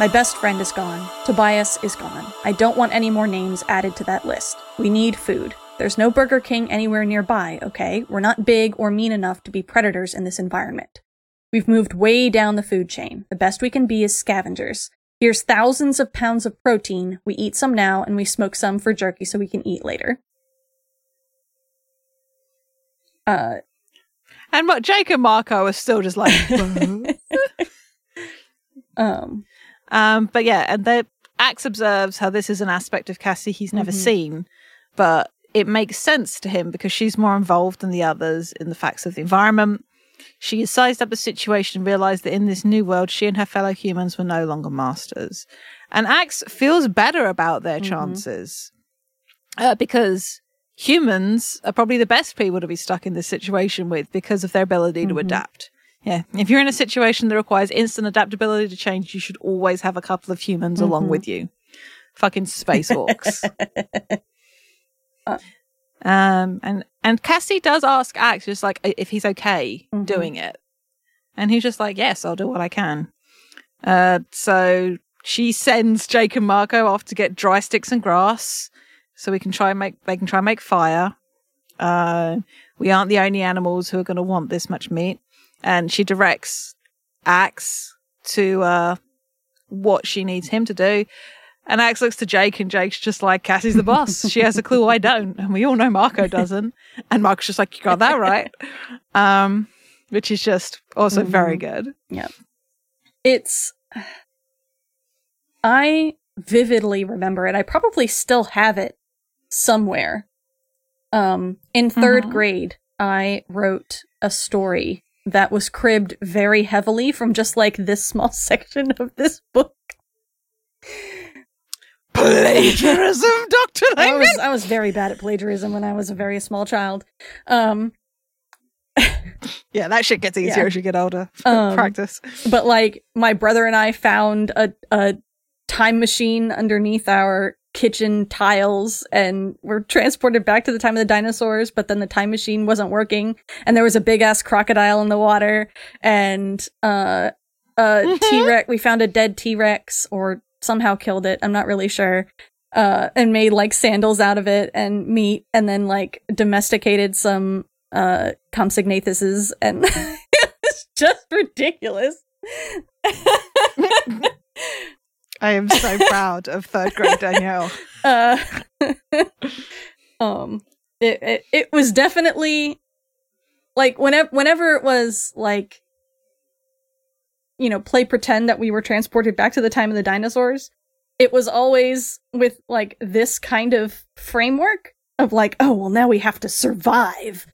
My best friend is gone. Tobias is gone. I don't want any more names added to that list. We need food. There's no Burger King anywhere nearby, okay? We're not big or mean enough to be predators in this environment. We've moved way down the food chain. The best we can be is scavengers. Here's thousands of pounds of protein. We eat some now and we smoke some for jerky so we can eat later. Uh, And what Jake and Marco are still just like, um, um, but yeah, and the Ax observes how this is an aspect of Cassie he's never Mhm. seen, but it makes sense to him because she's more involved than the others in the facts of the environment. She has sized up the situation and realized that in this new world, she and her fellow humans were no longer masters. And Ax feels better about their Mhm. chances uh, because humans are probably the best people to be stuck in this situation with because of their ability to Mhm. adapt. Yeah, if you're in a situation that requires instant adaptability to change, you should always have a couple of humans along Mhm. with you. Fucking spacewalks. Uh. um, and and Cassie does ask Ax just like if he's okay Mhm. doing it, and he's just like, "Yes, I'll do what I can." Uh, so she sends Jake and Marco off to get dry sticks and grass, so we can try and make they can try and make fire. Uh, we aren't the only animals who are going to want this much meat, and she directs Ax to uh, what she needs him to do. And Ax looks to Jake, and Jake's just like, Cassie's the boss. She has a clue I don't. And we all know Marco doesn't. And Marco's just like, you got that right. Um, which is just also very good. Yep. It's I vividly remember it. I probably still have it somewhere. Um in 3rd Mhm. grade, I wrote a story that was cribbed very heavily from just like this small section of this book. Plagiarism, Dr. I was I was very bad at plagiarism when I was a very small child. Um Yeah, that shit gets easier Yeah. as you get older. Um, Practice. but like my brother and I found a a time machine underneath our kitchen tiles and were transported back to the time of the dinosaurs but then the time machine wasn't working. And there was a big ass crocodile in the water. And uh a Mhm. T-Rex we found a dead T-Rex or somehow killed it. I'm not really sure. Uh and made like sandals out of it and meat and then like domesticated some uh Compsognathuses and it's just ridiculous I am so proud of third grade Danielle. uh um it, it it was definitely like whenever whenever it was like you know play pretend that we were transported back to the time of the dinosaurs it was always with like this kind of framework of like oh well now we have to survive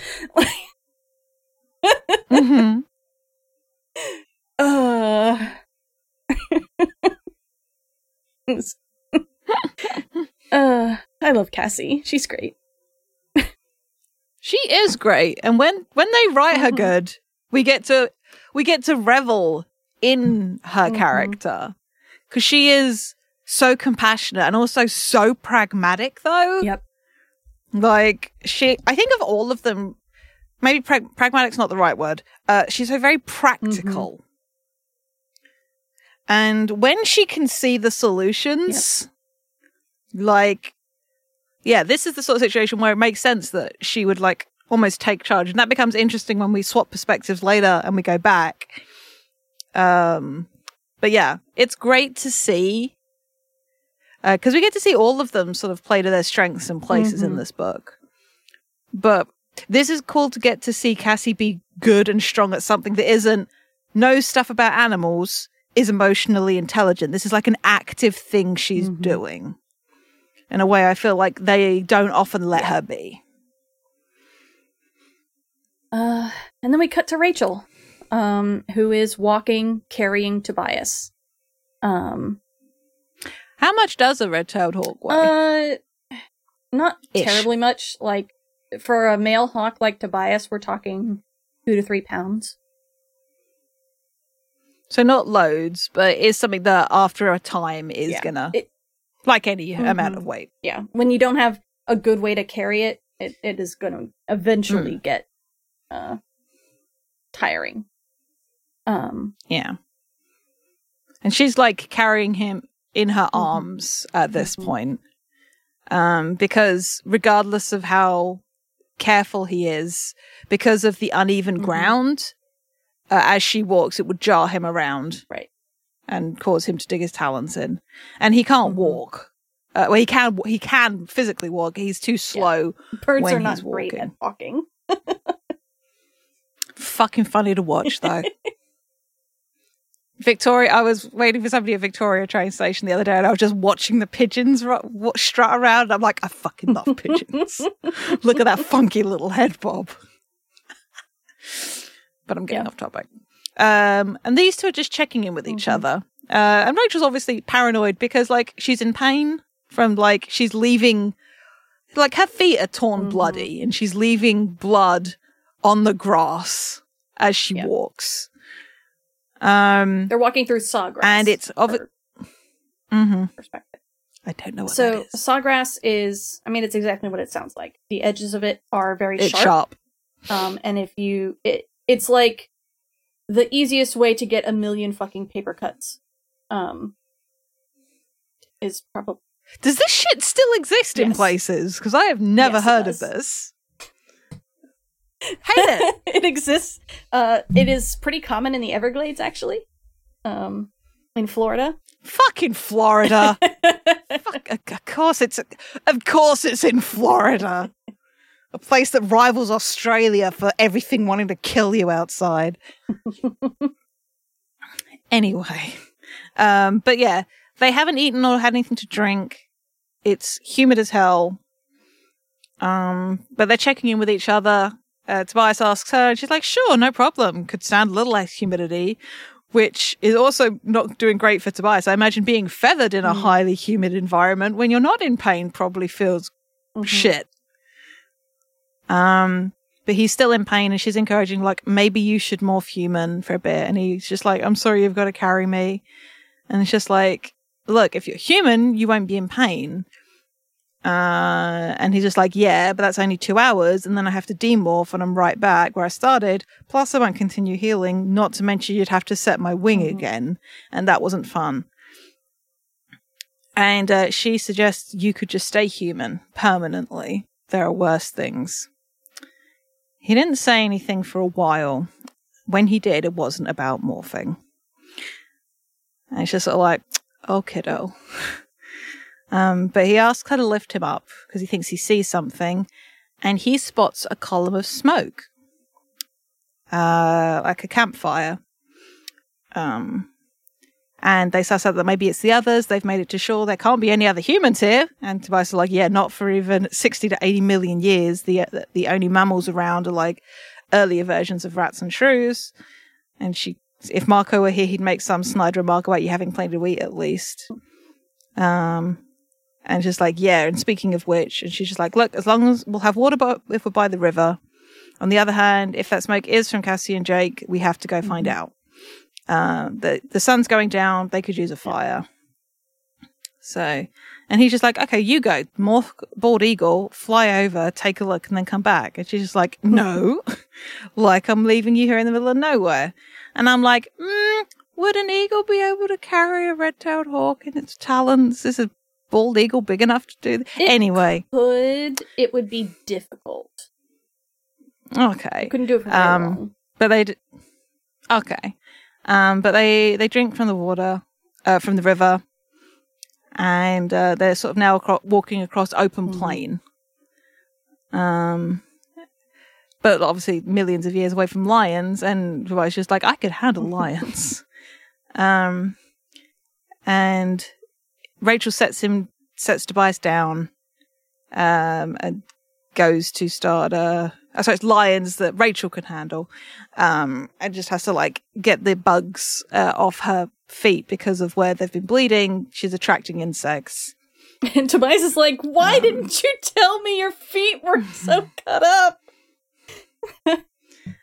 Mhm. uh uh i love cassie she's great She is great, and when when they write her Mhm. good, we get to we get to revel in her Mhm. character because she is so compassionate and also so pragmatic. Though, Yep. like she, I think of all of them. Maybe pra- pragmatic's not the right word. Uh, she's so very practical. And when she can see the solutions, like yeah, this is the sort of situation where it makes sense that she would like almost take charge. And that becomes interesting when we swap perspectives later and we go back. Um, but yeah, it's great to see because we get to see all of them sort of play to their strengths and places in Mhm. this book. But this is cool to get to see Cassie be good and strong at something that isn't knows stuff about animals, is emotionally intelligent. This is like an active thing she's Mhm. doing in a way I feel like they don't often let her be. Uh, and then we cut to Rachel, um, who is walking, carrying Tobias. Um, How much does a red-tailed hawk weigh? uh, not Ish. terribly much. Like for a male hawk like Tobias, we're talking two to three pounds. So not loads, but it's something that after a time is Yeah. gonna It- like any amount Mhm. of weight. Yeah, when you don't have a good way to carry it, it, it is to eventually get uh tiring. Um, Yeah. and she's like carrying him in her Mhm. arms at this Mhm. point. Um, because regardless of how careful he is, because of the uneven Mhm. ground, uh, as she walks, it would jar him around Right. and cause him to dig his talons in. And he can't Mhm. walk. Uh, well, he can. He can physically walk. He's too slow. Birds when are not great at walking. Fucking funny to watch, though. Victoria, I was waiting for somebody at Victoria train station the other day, and I was just watching the pigeons strut around. And I'm like, I fucking love pigeons. Look at that funky little head bob. But I'm getting Yeah. off topic. Um, and these two are just checking in with each Mhm. other. Uh, and Rachel's obviously paranoid because, like, she's in pain from like she's leaving, like her feet are torn Mhm. bloody, and she's leaving blood on the grass as she Yeah. walks. Um, They're walking through sawgrass. And it's of- mhm. perspective. I don't know what So that is. sawgrass is, I mean, it's exactly what it sounds like. The edges of it are very It's sharp. sharp. Um, and if you, it, it's like the easiest way to get a million fucking paper cuts. Um, is probably Does this shit still exist in places? Because I have never Yes, heard of this. Hate it. it exists. Uh, it is pretty common in the Everglades, actually. Um, in Florida. Fucking Florida. Fuck, of course it's of course it's in Florida. A place that rivals Australia for everything wanting to kill you outside. anyway. Um but yeah, they haven't eaten or had anything to drink. It's humid as hell. Um but they're checking in with each other. Uh, Tobias asks her, and she's like, "Sure, no problem. Could stand a little less humidity." which is also not doing great for Tobias. I imagine being feathered in a Mm. highly humid environment when you're not in pain probably feels Mhm. shit. Um, but he's still in pain, and she's encouraging, like, maybe you should morph human for a bit. And he's just like, I'm sorry, you've got to carry me. And it's just like, look, if you're human, you won't be in pain. Uh, and he's just like, yeah, but that's only two hours, and then I have to demorph, and I'm right back where I started. Plus, I won't continue healing. Not to mention, you'd have to set my wing Mhm. again, and that wasn't fun. And uh, she suggests you could just stay human permanently. There are worse things. He didn't say anything for a while. When he did, it wasn't about morphing. And it's just sort of like, oh, kiddo. Um, but he asks her to lift him up because he thinks he sees something, and he spots a column of smoke, uh, like a campfire. Um, and they suss out that maybe it's the others. They've made it to shore. There can't be any other humans here. And Tobias is like, yeah, not for even sixty to eighty million years. The the only mammals around are like earlier versions of rats and shrews. And she, if Marco were here, he'd make some snide remark about you having plenty to eat at least. Um, and just like, yeah. And speaking of which, and she's just like, look, as long as we'll have water by, if we're by the river. On the other hand, if that smoke is from Cassie and Jake, we have to go find Mhm. out. Uh, the the sun's going down. They could use a fire. So, and he's just like, okay, you go, more bald eagle, fly over, take a look, and then come back. And she's just like, no, like I'm leaving you here in the middle of nowhere. And I'm like, mm, would an eagle be able to carry a red-tailed hawk in its talons? Is a bald eagle big enough to do that? Anyway, Could it would be difficult. okay. Couldn't do it for Um, long. but they d- okay um but they they drink from the water uh, from the river. And uh, they're sort of now acro- walking across open Mhm. plain. Um but obviously millions of years away from lions and was just like i could handle lions. Um and rachel sets him sets tobias down um and goes to start uh so it's lions that rachel can handle um, and just has to like get the bugs uh, off her feet because of where they've been bleeding. She's attracting insects. And Tobias is like, why Um, didn't you tell me your feet were so cut up?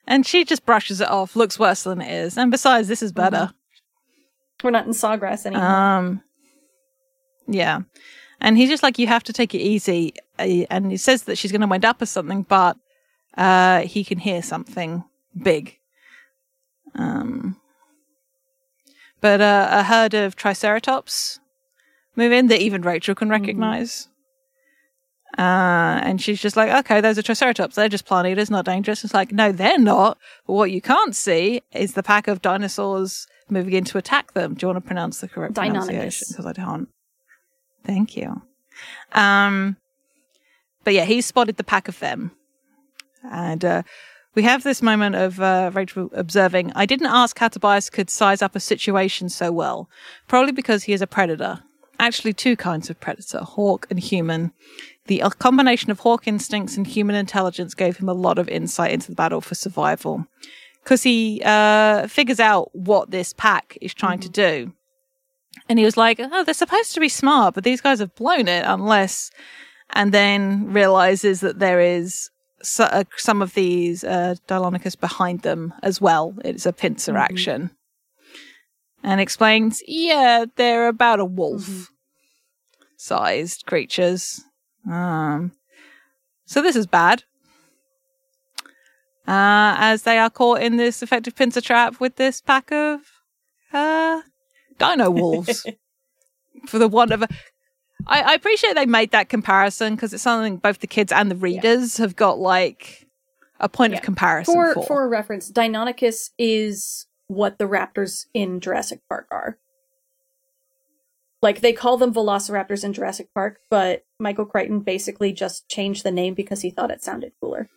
And she just brushes it off, looks worse than it is. And besides, this is better. We're not in sawgrass anymore. Um, yeah. And he's just like, you have to take it easy. Uh, And he says that she's going to wind up or something, but uh, he can hear something big. Um, but uh, a herd of triceratops move in that even Rachel can recognize. Uh, and she's just like, okay, those are triceratops. They're just plant eaters, not dangerous. It's like, no, they're not. But what you can't see is the pack of dinosaurs moving in to attack them. Do you want to pronounce the correct Deinonychus. pronunciation? Because I don't. Thank you. Um, but yeah, he spotted the pack of them. And uh, we have this moment of uh, Rachel observing, I didn't ask how Tobias could size up a situation so well. Probably because he is a predator. Actually, two kinds of predator hawk and human. The uh, combination of hawk instincts and human intelligence gave him a lot of insight into the battle for survival. Because he uh, figures out what this pack is trying to do. And he was like, oh, they're supposed to be smart, but these guys have blown it unless. And then realizes that there is so, uh, some of these uh, Deinonychus behind them as well. It's a pincer action. And explains, yeah, they're about a wolf sized creatures. Um, so this is bad. Uh, as they are caught in this effective pincer trap with this pack of uh, dino wolves. For the want of a. I, I appreciate they made that comparison because it's something both the kids and the readers have got like a point Yeah. of comparison For for. for reference, Deinonychus is what the raptors in Jurassic Park are. Like they call them velociraptors in Jurassic Park, but Michael Crichton basically just changed the name because he thought it sounded cooler.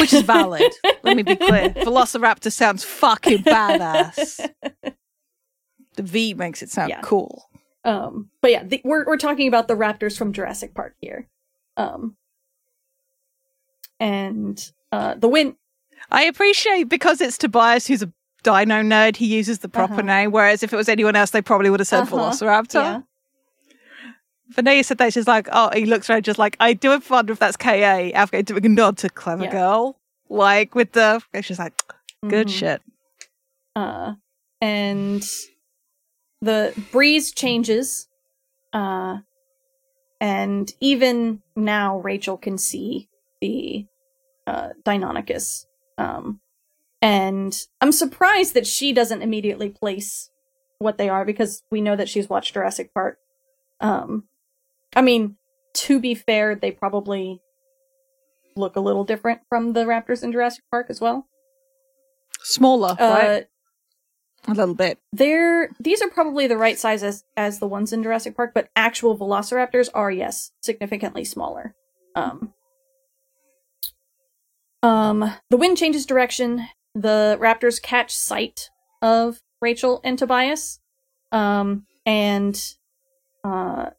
Which is valid. Let me be clear. Velociraptor sounds fucking badass. The V makes it sound Yeah. cool. Um, but yeah, the, we're we're talking about the raptors from Jurassic Park here. Um, and uh, the wind. I appreciate because it's Tobias who's a dino nerd, he uses the proper Uh-huh. name, whereas if it was anyone else, they probably would have said Uh-huh. Velociraptor. Yeah, You said that, she's like, oh, he looks around just like, I do wonder if that's KA. Afghan doing a nod to Clever Yeah. Girl. Like with the, and she's like, good Mhm. shit. Uh, and the breeze changes. Uh, and even now, Rachel can see the uh, Deinonychus. Um, and I'm surprised that she doesn't immediately place what they are because we know that she's watched Jurassic Park. Um, I mean, to be fair, they probably look a little different from the raptors in Jurassic Park as well. Smaller, Uh, right? A little bit. they're these are probably the right size as as the ones in Jurassic Park, but actual velociraptors are yes, significantly smaller. Um um the wind changes direction. The raptors catch sight of Rachel and Tobias. Um and uh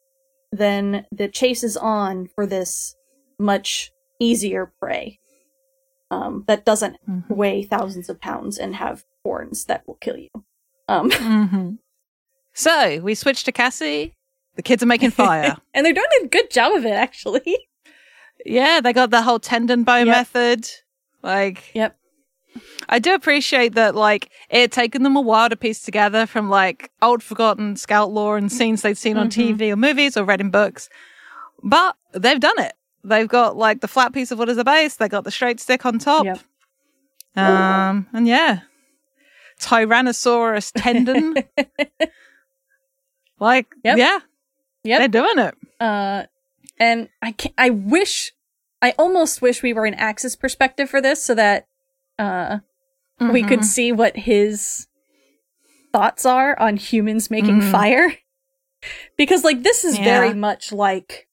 then the chase is on for this much easier prey. Um that doesn't Mhm. weigh thousands of pounds and have horns that will kill you. Um hmm So we switch to Cassie. The kids are making fire. and they're doing a good job of it, actually. yeah, they got the whole tendon bow Yep. method. Like, Yep. I do appreciate that, like, it had taken them a while to piece together from, like, old forgotten scout lore and scenes they'd seen on Mhm. TV or movies or read in books. But they've done it. They've got, like, the flat piece of wood as a base, they got the straight stick on top. Yep. Um, and yeah. Tyrannosaurus tendon. like, Yep. yeah. Yep. They're doing it. Uh, and I can I wish, I almost wish we were in Ax's perspective for this, so that uh we could Mhm. see what his thoughts are on humans making Mhm. fire. Because like this is Yeah. very much like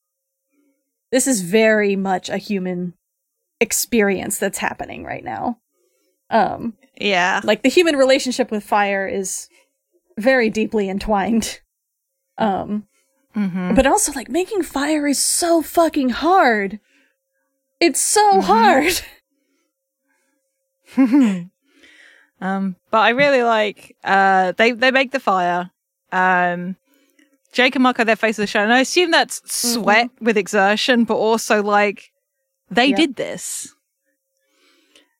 this is very much a human experience that's happening right now. Um Yeah. like the human relationship with fire is very deeply entwined. Um Mhm. but also like making fire is so fucking hard. It's so Mhm. hard. um, but I really like uh they they make the fire. Um Jake and Marco their face of the show, and I assume that's sweat with exertion, but also like they Yep. did this.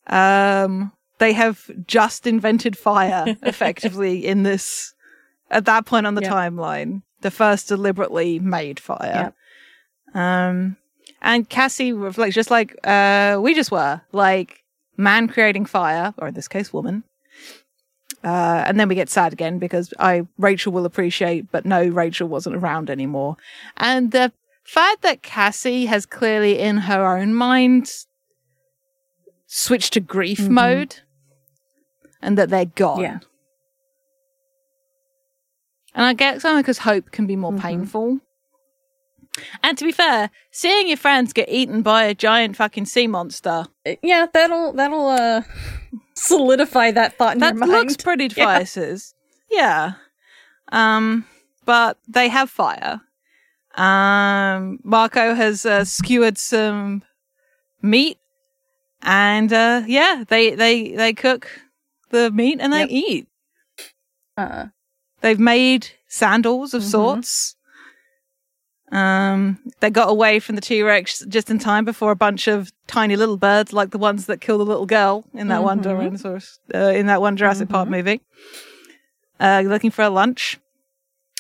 Um they have just invented fire effectively in this at that point on the Yep. timeline. The first deliberately made fire. Um and Cassie reflects just like uh we just were, like man creating fire, or in this case woman. Uh, and then we get sad again because I Rachel will appreciate, but no, Rachel wasn't around anymore. And the fact that Cassie has clearly in her own mind switched to grief Mhm. mode and that they're gone. Yeah. And I get something because hope can be more Mhm. painful. And to be fair, seeing your friends get eaten by a giant fucking sea monster, Yeah, that'll that'll uh solidify that thought in that your mind. looks pretty Yeah. devices. Yeah. Um, but they have fire. Um, Marco has uh, skewered some meat, and uh, yeah, they they they cook the meat and they Yep. eat. uh, They've made sandals of Mhm. sorts. Um, they got away from the T Rex just in time before a bunch of tiny little birds, like the ones that kill the little girl in that one Mhm. Tyrannosaurus, uh, in that one Jurassic Park Mhm. movie, uh, looking for a lunch.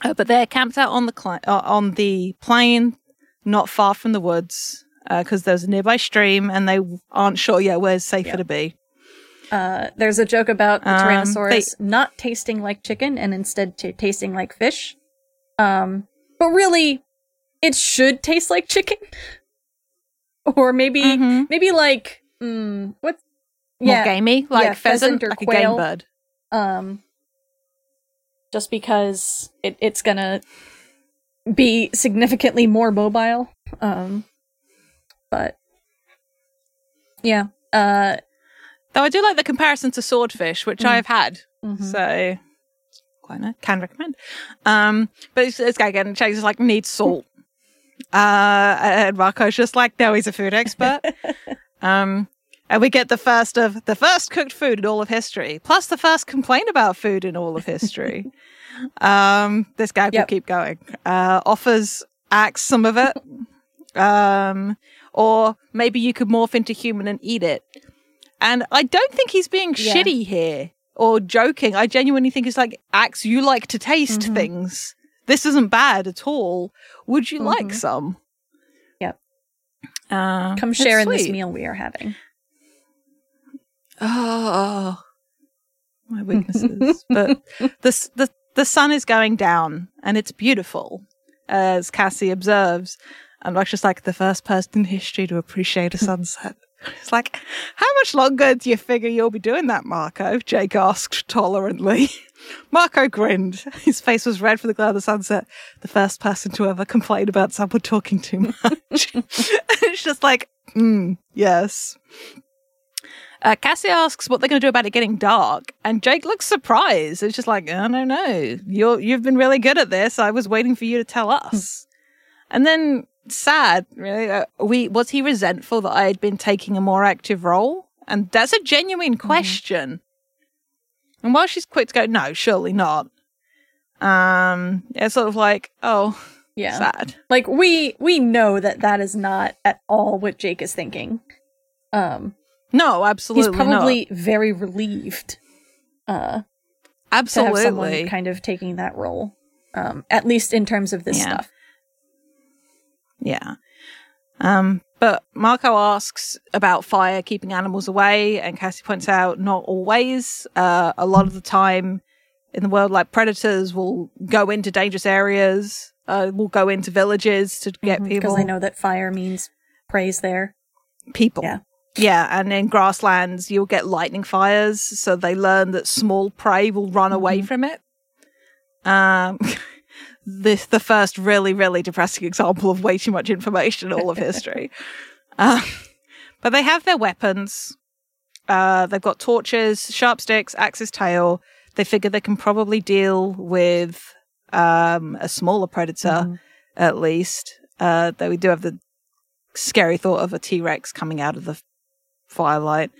Uh, but they're camped out on the cli- uh, on the plain, not far from the woods, because there's a nearby stream, and they aren't sure yet where's safer Yeah. to be. uh, there's a joke about the Um, Tyrannosaurus not tasting like chicken and instead t- tasting like fish. Um, but really, it should taste like chicken, or maybe Mhm. maybe like mm, what? More Yeah, gamey, like yeah, pheasant, pheasant or like a quail. game bird. um, just because it, it's gonna be significantly more mobile. Um, but yeah, uh, Though I do like the comparison to swordfish, which Mm. I've had, mhm. so quite nice. Can recommend. Um, but it's, it's again, Chase is like needs salt. Uh, and Marco's just like, no, he's a food expert. um, and we get the first of the first cooked food in all of history, plus the first complaint about food in all of history. um, this guy will keep going. Uh, offers Ax some of it. Um, or maybe you could morph into human and eat it. And I don't think he's being Yeah. shitty here or joking. I genuinely think it's like, Ax, you like to taste Mhm. things. This isn't bad at all. Would you like Mhm. some? Yep. Uh, come share in this meal we are having. Oh, my weaknesses. but the, the the sun is going down, and it's beautiful, as Cassie observes. And I'm just like the first person in history to appreciate a sunset. It's like, how much longer do you figure you'll be doing that, Marco? Jake asked tolerantly. Marco grinned. His face was red for the glow of the sunset. The first person to ever complain about someone talking too much. it's just like, mm, yes. Uh, Cassie asks what they're going to do about it getting dark, and Jake looks surprised. It's just like, I don't know. You're you've been really good at this. I was waiting for you to tell us. and then sad, really. Uh, we was he resentful that I had been taking a more active role? And that's a genuine question. And while she's quick to go, no, surely not. Um, it's sort of like, oh, Yeah. sad. Like we we know that that is not at all what Jake is thinking. Um No, absolutely he's probably very relieved uh not. to have someone kind of taking that role. Um at least in terms of this Yeah. stuff. Yeah. Um, but Marco asks about fire keeping animals away, and Cassie points out not always. Uh, a lot of the time in the world, like predators will go into dangerous areas, uh, will go into villages to get people. because I know that fire means praise there. people. Yeah. Yeah, and in grasslands you'll get lightning fires, so they learn that small prey will run away Mhm. from it. Um, this the first really really depressing example of way too much information in all of history. um, but they have their weapons. Uh, they've got torches, sharp sticks, Ax's tail. They figure they can probably deal with um, a smaller predator Mhm. at least. Uh, though we do have the scary thought of a T Rex coming out of the firelight.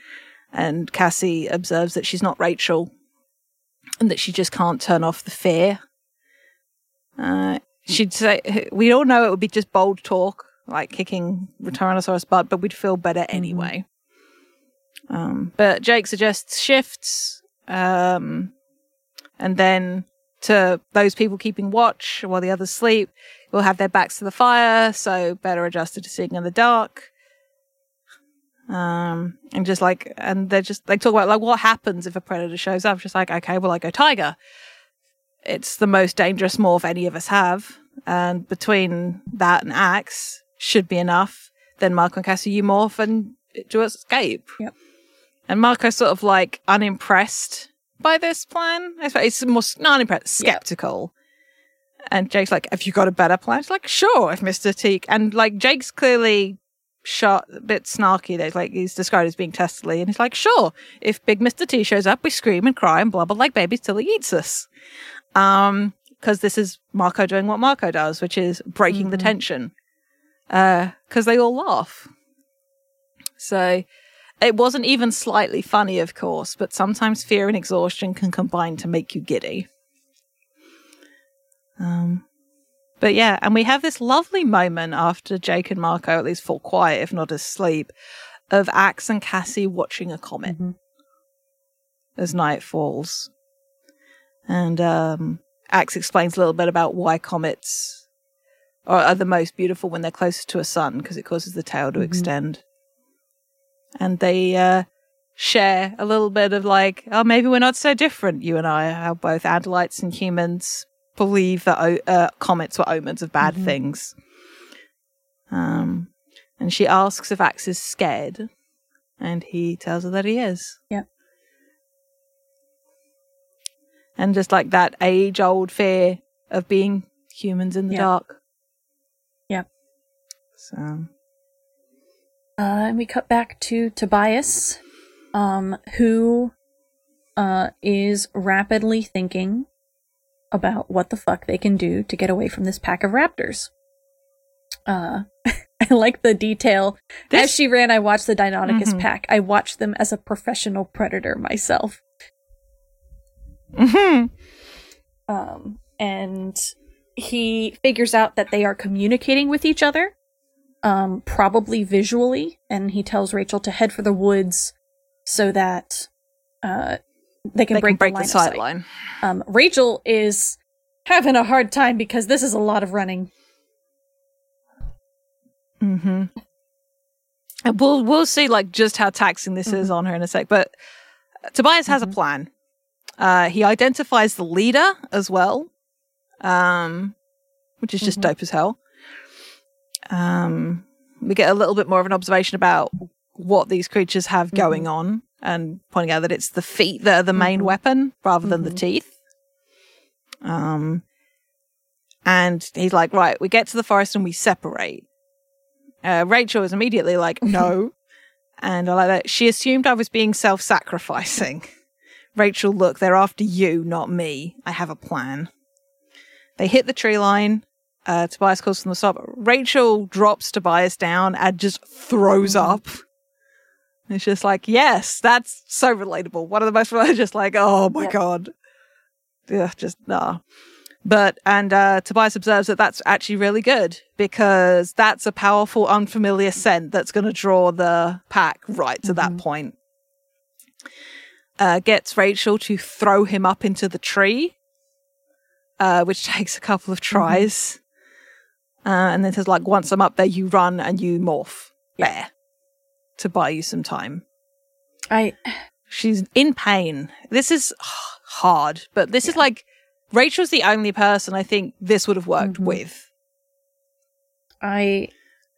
And Cassie observes that she's not Rachel and that she just can't turn off the fear. Uh, she'd say, we all know it would be just bold talk, like kicking Tyrannosaurus butt, but we'd feel better anyway. Um, but Jake suggests shifts, um, and then to those people keeping watch while the others sleep, will have their backs to the fire, so better adjusted to seeing in the dark. Um, and just like, and they're just, they talk about like what happens if a predator shows up. Just like, okay, well, I go tiger. It's the most dangerous morph any of us have. And between that and Ax should be enough. Then Marco and Cassie, you morph and to escape. Yep. And Marco's sort of like unimpressed by this plan. I suppose He's more not impressed, Yep. skeptical. And Jake's like, "Have you got a better plan?" She's like, "Sure, if Mister Teak." And like Jake's clearly shot a bit snarky. There's like he's described as being testily, and he's like, "Sure, if Big Mister T shows up, we scream and cry and blubber like babies till he eats us." Um, because this is Marco doing what Marco does, which is breaking the Mhm. tension. Uh, because they all laugh. So it wasn't even slightly funny, of course, but sometimes fear and exhaustion can combine to make you giddy. Um, but yeah, and we have this lovely moment after Jake and Marco at least fall quiet, if not asleep, of Ax and Cassie watching a comet Mhm. as night falls. And um, Ax explains a little bit about why comets are, are the most beautiful when they're closest to a sun because it causes the tail to Mhm. extend. And they uh, share a little bit of like, oh, maybe we're not so different, you and I, how both Andalites and humans believe that o- uh, comets were omens of bad Mhm. things. Um, and she asks if Ax is scared, and he tells her that he is. Yep. And just like that age old fear of being humans in the dark. Yep. So, Uh, and we cut back to Tobias, um, who uh, is rapidly thinking about what the fuck they can do to get away from this pack of raptors. Uh, I like the detail. As she ran, I watched the Deinonychus Mhm. pack. I watched them as a professional predator myself. Mhm. Um, and he figures out that they are communicating with each other, um, probably visually, and he tells Rachel to head for the woods so that uh, they can they break, can break the, the, line of sight. sight line. Um, Rachel is having a hard time because this is a lot of running. Mm-hmm. We'll we'll see like just how taxing this is on her in a sec. But Tobias has a Mhm. plan. Uh, he identifies the leader as well, um, which is just Mhm. dope as hell. Um, we get a little bit more of an observation about what these creatures have going on, and pointing out that it's the feet that are the main Mhm. weapon rather than the Mhm. teeth. Um, and he's like, right, we get to the forest and we separate. Uh, Rachel is immediately like, no. and I like that. She assumed I was being self sacrificing. Rachel, look, they're after you, not me. I have a plan. They hit the tree line. Uh, Tobias calls from the stop. Rachel drops Tobias down and just throws Mhm. up. It's just like, yes, that's so relatable. One of the most relatable, just like, oh my Yep. god, yeah, just nah. But and uh, Tobias observes that that's actually really good because that's a powerful, unfamiliar scent that's going to draw the pack right to that Mhm. point. Uh, gets Rachel to throw him up into the tree, uh, which takes a couple of tries. Uh, and then says, like, once I'm up there, you run and you morph Yeah. there to buy you some time. I She's in pain. This is hard, but this is like Rachel's the only person I think this would have worked Mhm. with. I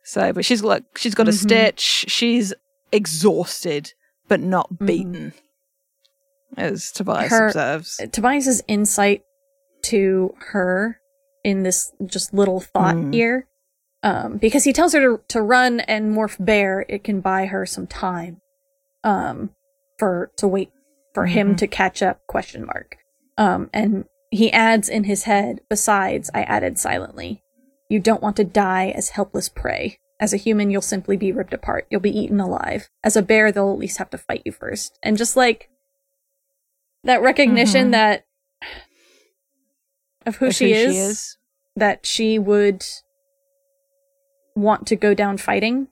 So, but she's like, she's got a Mhm. stitch. She's exhausted, but not Mhm. beaten, as Tobias Her- observes. Tobias's insight to her in this just little thought Mm. here, um, because he tells her to, to run and morph bear, it can buy her some time, um, for to wait for him Mhm. to catch up? Question mark. Um, and he adds in his head. Besides, I added silently, "You don't want to die as helpless prey." As a human, you'll simply be ripped apart. You'll be eaten alive. As a bear, they'll at least have to fight you first. And just like that recognition Mhm. that of who, Of she, is, that she would want to go down fighting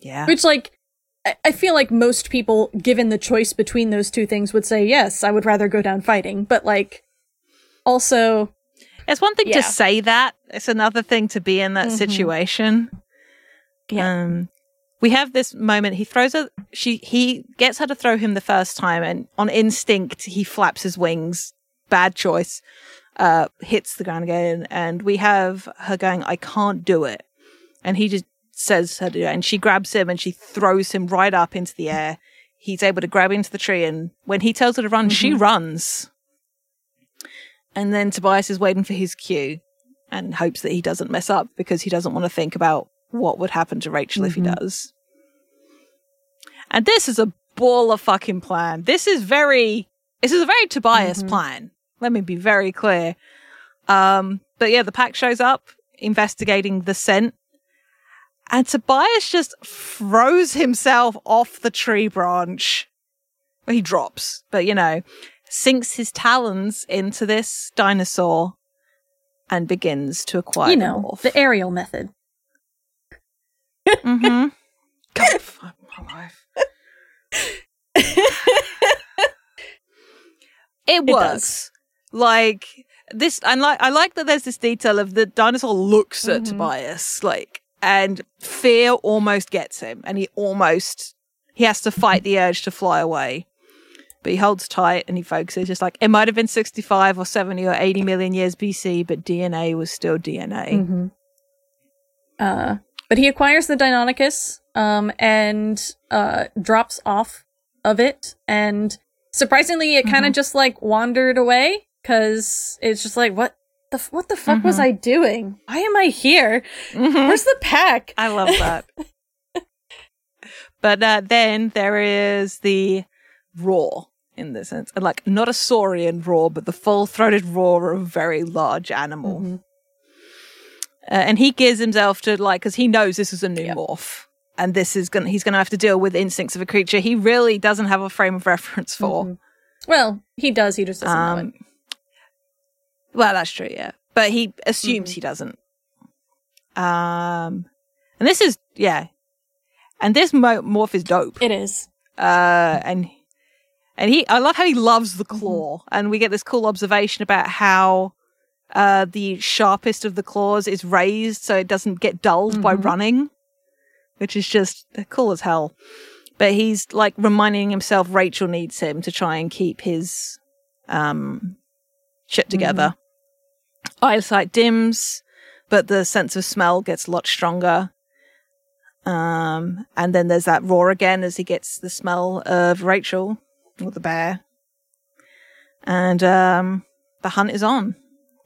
Yeah. which like I- i feel like most people given the choice between those two things would say yes i would rather go down fighting but like also It's one thing Yeah. to say that. It's another thing to be in that Mhm. situation. Yeah. Um, we have this moment. He throws her. She he gets her to throw him the first time, and on instinct he flaps his wings. Bad choice. Uh, hits the ground again, and we have her going. I can't do it, and he just says her to do it, and she grabs him and she throws him right up into the air. He's able to grab into the tree, and when he tells her to run, mm-hmm. she runs. And then Tobias is waiting for his cue and hopes that he doesn't mess up because he doesn't want to think about what would happen to Rachel mm-hmm. if he mm-hmm. does. And this is a ball of fucking plan. This is very, this is a very Tobias mm-hmm. plan. Let me be very clear. Um, but yeah, the pack shows up investigating the scent and Tobias just throws himself off the tree branch. Well, he drops, but you know, sinks his talons into this dinosaur and begins to acquire you know the aerial method. Mm-hmm. God, fuck my life. it works. It like this, I like. I like that. There's this detail of the dinosaur looks mm-hmm. at Tobias, like, and fear almost gets him, and he almost he has to fight the urge to fly away. But he holds tight and he focuses, just like it might have been 65 or 70 or 80 million years BC, but DNA was still DNA. Mm-hmm. Uh, but he acquires the Deinonychus um, and uh, drops off of it. And surprisingly, it kind of mm-hmm. just like wandered away because it's just like, what the what the fuck mm-hmm. was I doing? Why am I here? Mm-hmm. Where's the pack? I love that. but uh, then there is the roar in this sense, and like not a saurian roar, but the full-throated roar of a very large animal. Uh, and he gears himself to like because he knows this is a new yep. morph and this is gonna he's gonna have to deal with instincts of a creature he really doesn't have a frame of reference for. Mm-hmm. Well, he does. He just doesn't um, know it. Well, that's true, yeah. But he assumes mm-hmm. he doesn't. Um, and this is yeah, and this mo- morph is dope. It is. Uh, and and he, I love how he loves the claw, mm-hmm. and we get this cool observation about how uh, the sharpest of the claws is raised so it doesn't get dulled mm-hmm. by running, which is just cool as hell. But he's like reminding himself Rachel needs him to try and keep his um, shit together. Mm-hmm. Eyesight dims, but the sense of smell gets a lot stronger. Um, and then there's that roar again as he gets the smell of Rachel or the bear. And um, the hunt is on.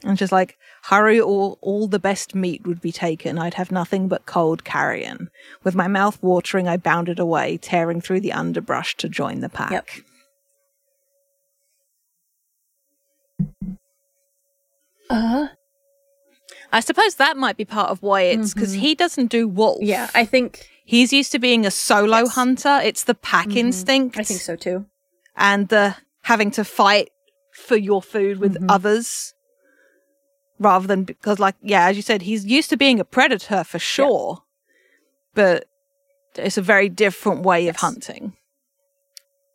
And she's like, hurry or all the best meat would be taken. I'd have nothing but cold carrion. With my mouth watering, I bounded away, tearing through the underbrush to join the pack. Yep. Uh I suppose that might be part of why it's because mm-hmm. he doesn't do wolf. Yeah, I think he's used to being a solo yes. hunter. It's the pack mm-hmm. instinct. I think so too. And the having to fight for your food with mm-hmm. others rather than because like yeah, as you said, he's used to being a predator for sure. Yeah. But it's a very different way yes. of hunting.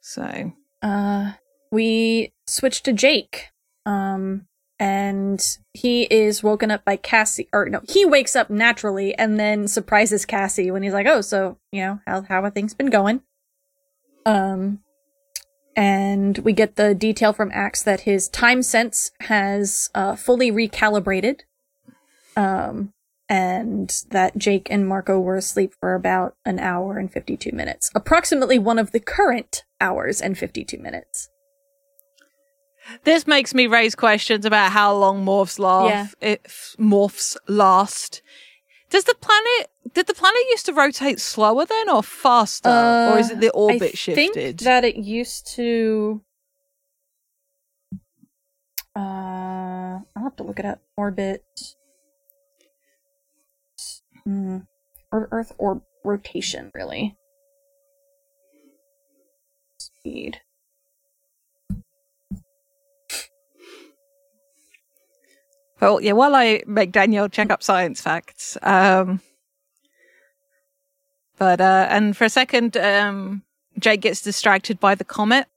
So uh we switch to Jake. Um and he is woken up by Cassie, or no, he wakes up naturally and then surprises Cassie when he's like, "Oh, so you know how how have things been going?" Um, and we get the detail from Ax that his time sense has uh, fully recalibrated, um, and that Jake and Marco were asleep for about an hour and fifty two minutes, approximately one of the current hours and fifty two minutes. This makes me raise questions about how long morphs last. Yeah. If morphs last. Does the planet did the planet used to rotate slower then or faster? Uh, or is it the orbit I shifted? Think that it used to uh I'll have to look it up. Orbit mm, Earth or rotation, really. Speed. Well, yeah, while I make Danielle check up science facts, um, but, uh, and for a second, um, Jake gets distracted by the comet,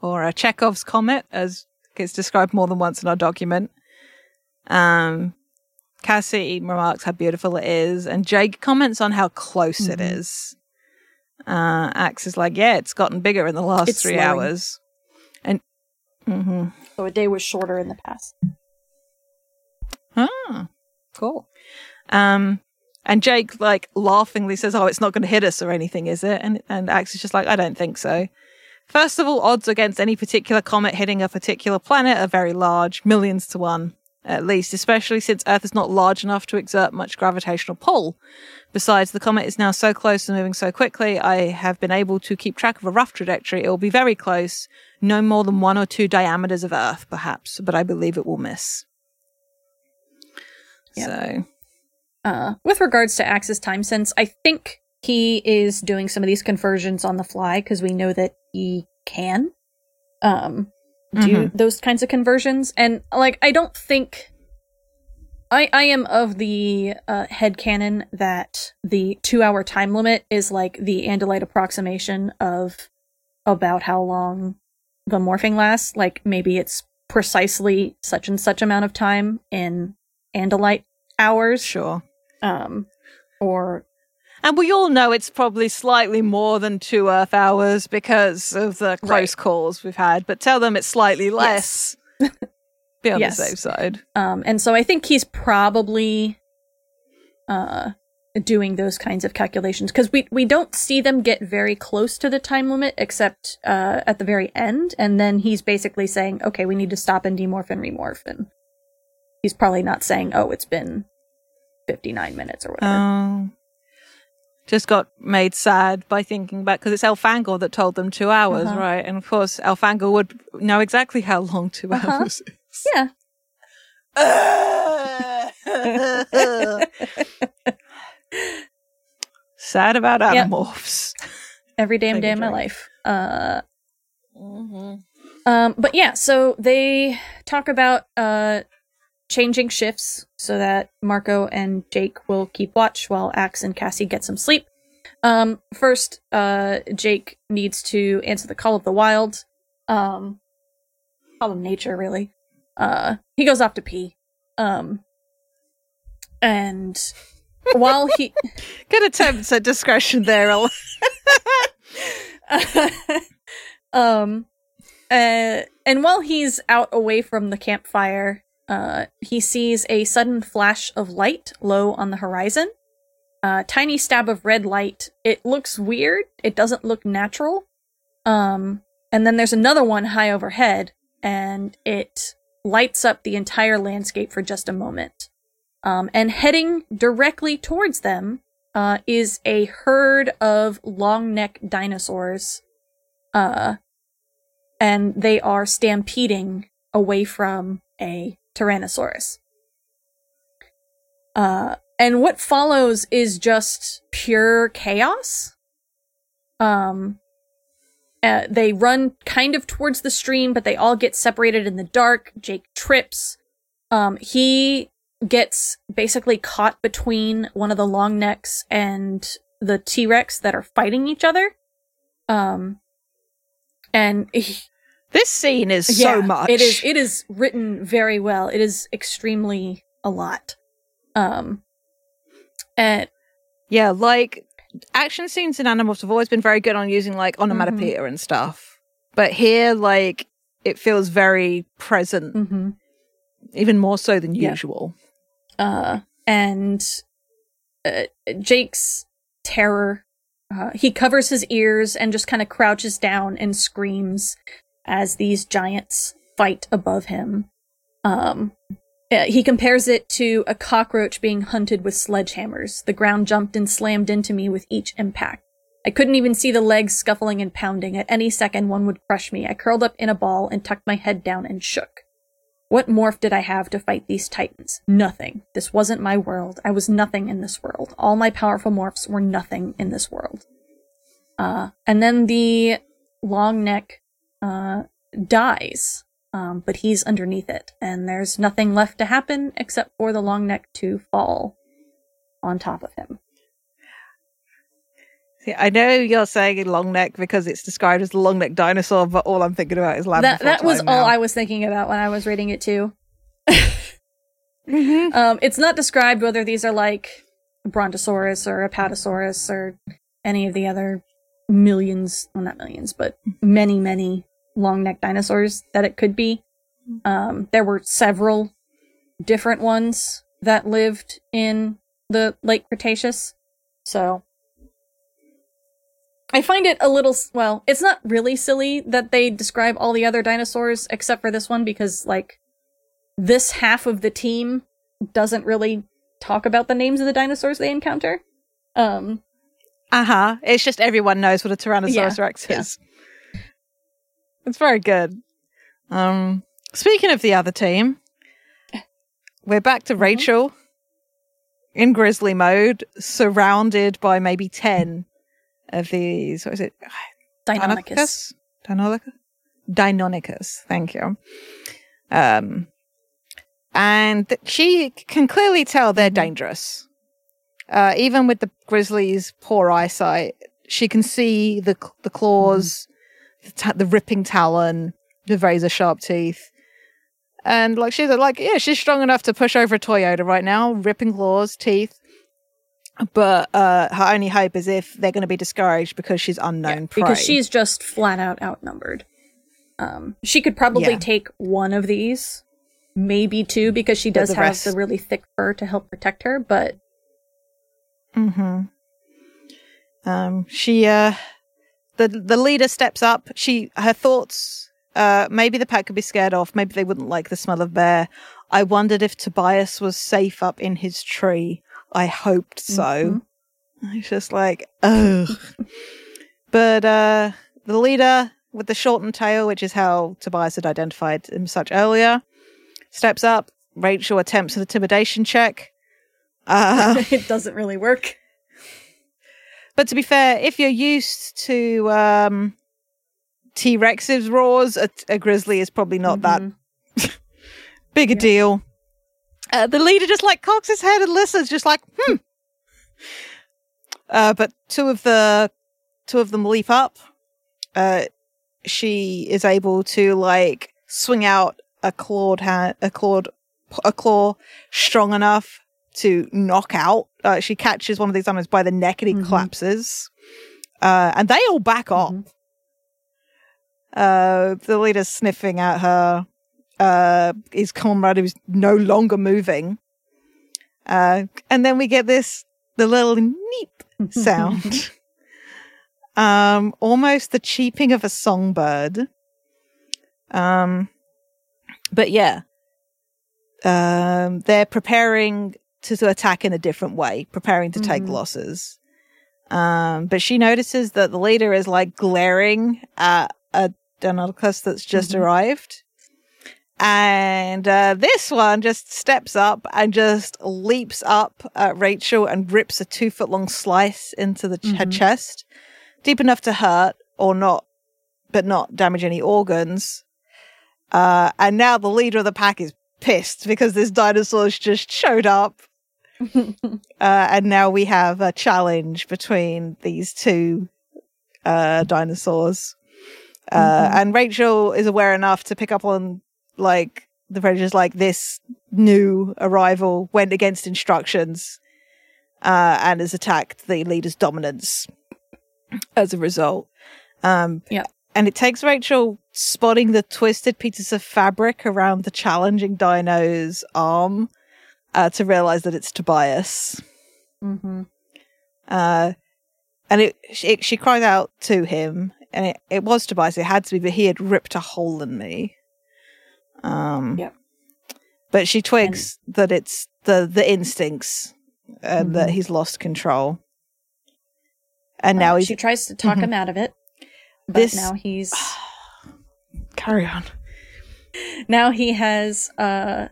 or a Chekhov's comet, as gets described more than once in our document. Um, Cassie remarks how beautiful it is, and Jake comments on how close it Mhm. is. Uh, Ax is like, yeah, it's gotten bigger in the last It's three slowing. hours. And, hmm So a day was shorter in the past. Ah, cool. Um, and Jake, like, laughingly says, oh, it's not going to hit us or anything, is it? And, and Ax is just like, I don't think so. First of all, odds against any particular comet hitting a particular planet are very large, millions to one at least, especially since Earth is not large enough to exert much gravitational pull. Besides, the comet is now so close and moving so quickly, I have been able to keep track of a rough trajectory. It will be very close, no more than one or two diameters of Earth, perhaps, but I believe it will miss. Yep. So, Uh, with regards to Ax's time sense, I think he is doing some of these conversions on the fly because we know that he can um, do those kinds of conversions. And like, I don't think I I am of the uh, head canon that the two hour time limit is like the Andalite approximation of about how long the morphing lasts. Like maybe it's precisely such and such amount of time in Andalite hours sure. um or And we all know it's probably slightly more than two Earth hours because of the close Right. calls we've had, but tell them it's slightly less. Be on Yes. the safe side. um and so i think he's probably uh doing those kinds of calculations because we we don't see them get very close to the time limit except uh at the very end and then he's basically saying okay we need to stop and demorph and remorph and he's probably not saying oh it's been 59 minutes or whatever Oh. Just got made sad by thinking back because it's Elfangor that told them two hours, Uh-huh. right? And of course, Elfangor would know exactly how long 2 Uh-huh. hours is. yeah sad about Yep. every damn day of my life uh Um, but yeah, so they talk about uh, changing shifts so that Marco and Jake will keep watch while Ax and Cassie get some sleep. Um, first, uh, Jake needs to answer the call of the wild. Um, call of nature, really. Uh, he goes off to pee. Um, and while he Good attempts at discretion there. Um uh and while he's out away from the campfire uh he sees a sudden flash of light low on the horizon. A tiny stab of red light. It looks weird. It doesn't look natural. Um and then there's another one high overhead and it lights up the entire landscape for just a moment. Um and heading directly towards them uh, is a herd of long neck dinosaurs. Uh, and they are stampeding away from a Tyrannosaurus. Uh, and what follows is just pure chaos. Um, uh, they run kind of towards the stream, but they all get separated in the dark. Jake trips. Um, he gets basically caught between one of the long necks and the T Rex that are fighting each other. Um, and he- this scene is so much. It is. It is written very well. It is extremely a lot. Um, and Yeah, like action scenes in Animorphs have always been very good on using like Mm-hmm. onomatopoeia and stuff. But here, like, it feels very present, mhm. even more so than Yeah. usual. uh, and uh, Jake's terror. Uh, he covers his ears and just kind of crouches down and screams as these giants fight above him. Um, he compares it to a cockroach being hunted with sledgehammers. The ground jumped and slammed into me with each impact. I couldn't even see the legs scuffling and pounding. At any second, one would crush me. I curled up in a ball and tucked my head down and shook. What morph did I have to fight these titans? Nothing. This wasn't my world. I was nothing in this world. All my powerful morphs were nothing in this world. Uh, and then the long neck, uh, dies. Um, but he's underneath it, and there's nothing left to happen except for the long neck to fall on top of him. See, I know you're saying long neck because it's described as the long neck dinosaur, but all I'm thinking about is Land That, that was Time all now. I was thinking about when I was reading it too. Mhm. Um, it's not described whether these are like Brontosaurus or Apatosaurus or any of the other millions, well, not millions, but many, many long necked dinosaurs that it could be. Um, there were several different ones that lived in the late Cretaceous. So I find it a little, well, it's not really silly that they describe all the other dinosaurs except for this one because, like, this half of the team doesn't really talk about the names of the dinosaurs they encounter. Um, Uh huh. It's just everyone knows what a Tyrannosaurus Yeah, Rex yeah. is. It's very good. Um, speaking of the other team, we're back to Mhm. Rachel in grizzly mode, surrounded by maybe 10 of these. What is it? Deinonychus. Deinonychus? Deinonychus. Thank you. Um, and she can clearly tell they're Mhm. dangerous. Uh, even with the grizzly's poor eyesight, she can see the the claws, the, ta- the ripping talon, the razor sharp teeth. And like she's like, yeah, she's strong enough to push over a Toyota right now, ripping claws, teeth. But uh, her only hope is if they're going to be discouraged because she's unknown prey. because she's just flat out outnumbered. Um, she could probably Yeah. take one of these, maybe two, because she does the have rest- the really thick fur to help protect her. But hmm Um, she, uh, the the leader steps up. She her thoughts. Uh, maybe the pack could be scared off. Maybe they wouldn't like the smell of bear. I wondered if Tobias was safe up in his tree. I hoped so. It's just like, ugh. but uh, the leader with the shortened tail, which is how Tobias had identified him such earlier, steps up. Rachel attempts an intimidation check. Uh, it doesn't really work. But to be fair, if you're used to um, T Rex's roars, a, a grizzly is probably not that Mhm. big a Yeah. deal. Uh, the leader just like cocks his head and listens, just like hmm. Uh, but two of the two of them leap up. Uh, she is able to like swing out a clawed hand, a clawed, a claw strong enough to knock out. Uh, she catches one of these animals by the neck and he Mhm. collapses. Uh, and they all back up. Mhm. Uh, the leader's sniffing at her. Uh, his comrade who's no longer moving. Uh, and then we get this, the little neep sound. um, almost the cheeping of a songbird. Um, but yeah, um, they're preparing to, to attack in a different way, preparing to take Mhm. losses. Um, but she notices that the leader is like glaring at a Deinonychus that's just Mhm. arrived. And uh, this one just steps up and just leaps up at Rachel and rips a two foot long slice into the ch- her chest, deep enough to hurt or not, but not damage any organs. Uh, and now the leader of the pack is pissed because this dinosaur's just showed up. Uh, and now we have a challenge between these two uh, dinosaurs. Uh, Mhm. And Rachel is aware enough to pick up on like the predators, like this new arrival went against instructions uh, and has attacked the leader's dominance as a result. Um, Yeah. And it takes Rachel spotting the twisted pieces of fabric around the challenging dino's arm uh, to realize that it's Tobias. Mhm. Uh, and it, it, she cried out to him, and it, it was Tobias. It had to be, but he had ripped a hole in me. Um, Yep. But she twigs that it's the the instincts, and that Mhm. he's lost control. And now Uh, he's she tries to talk Mhm. him out of it. But This- now he's carry on. now he has uh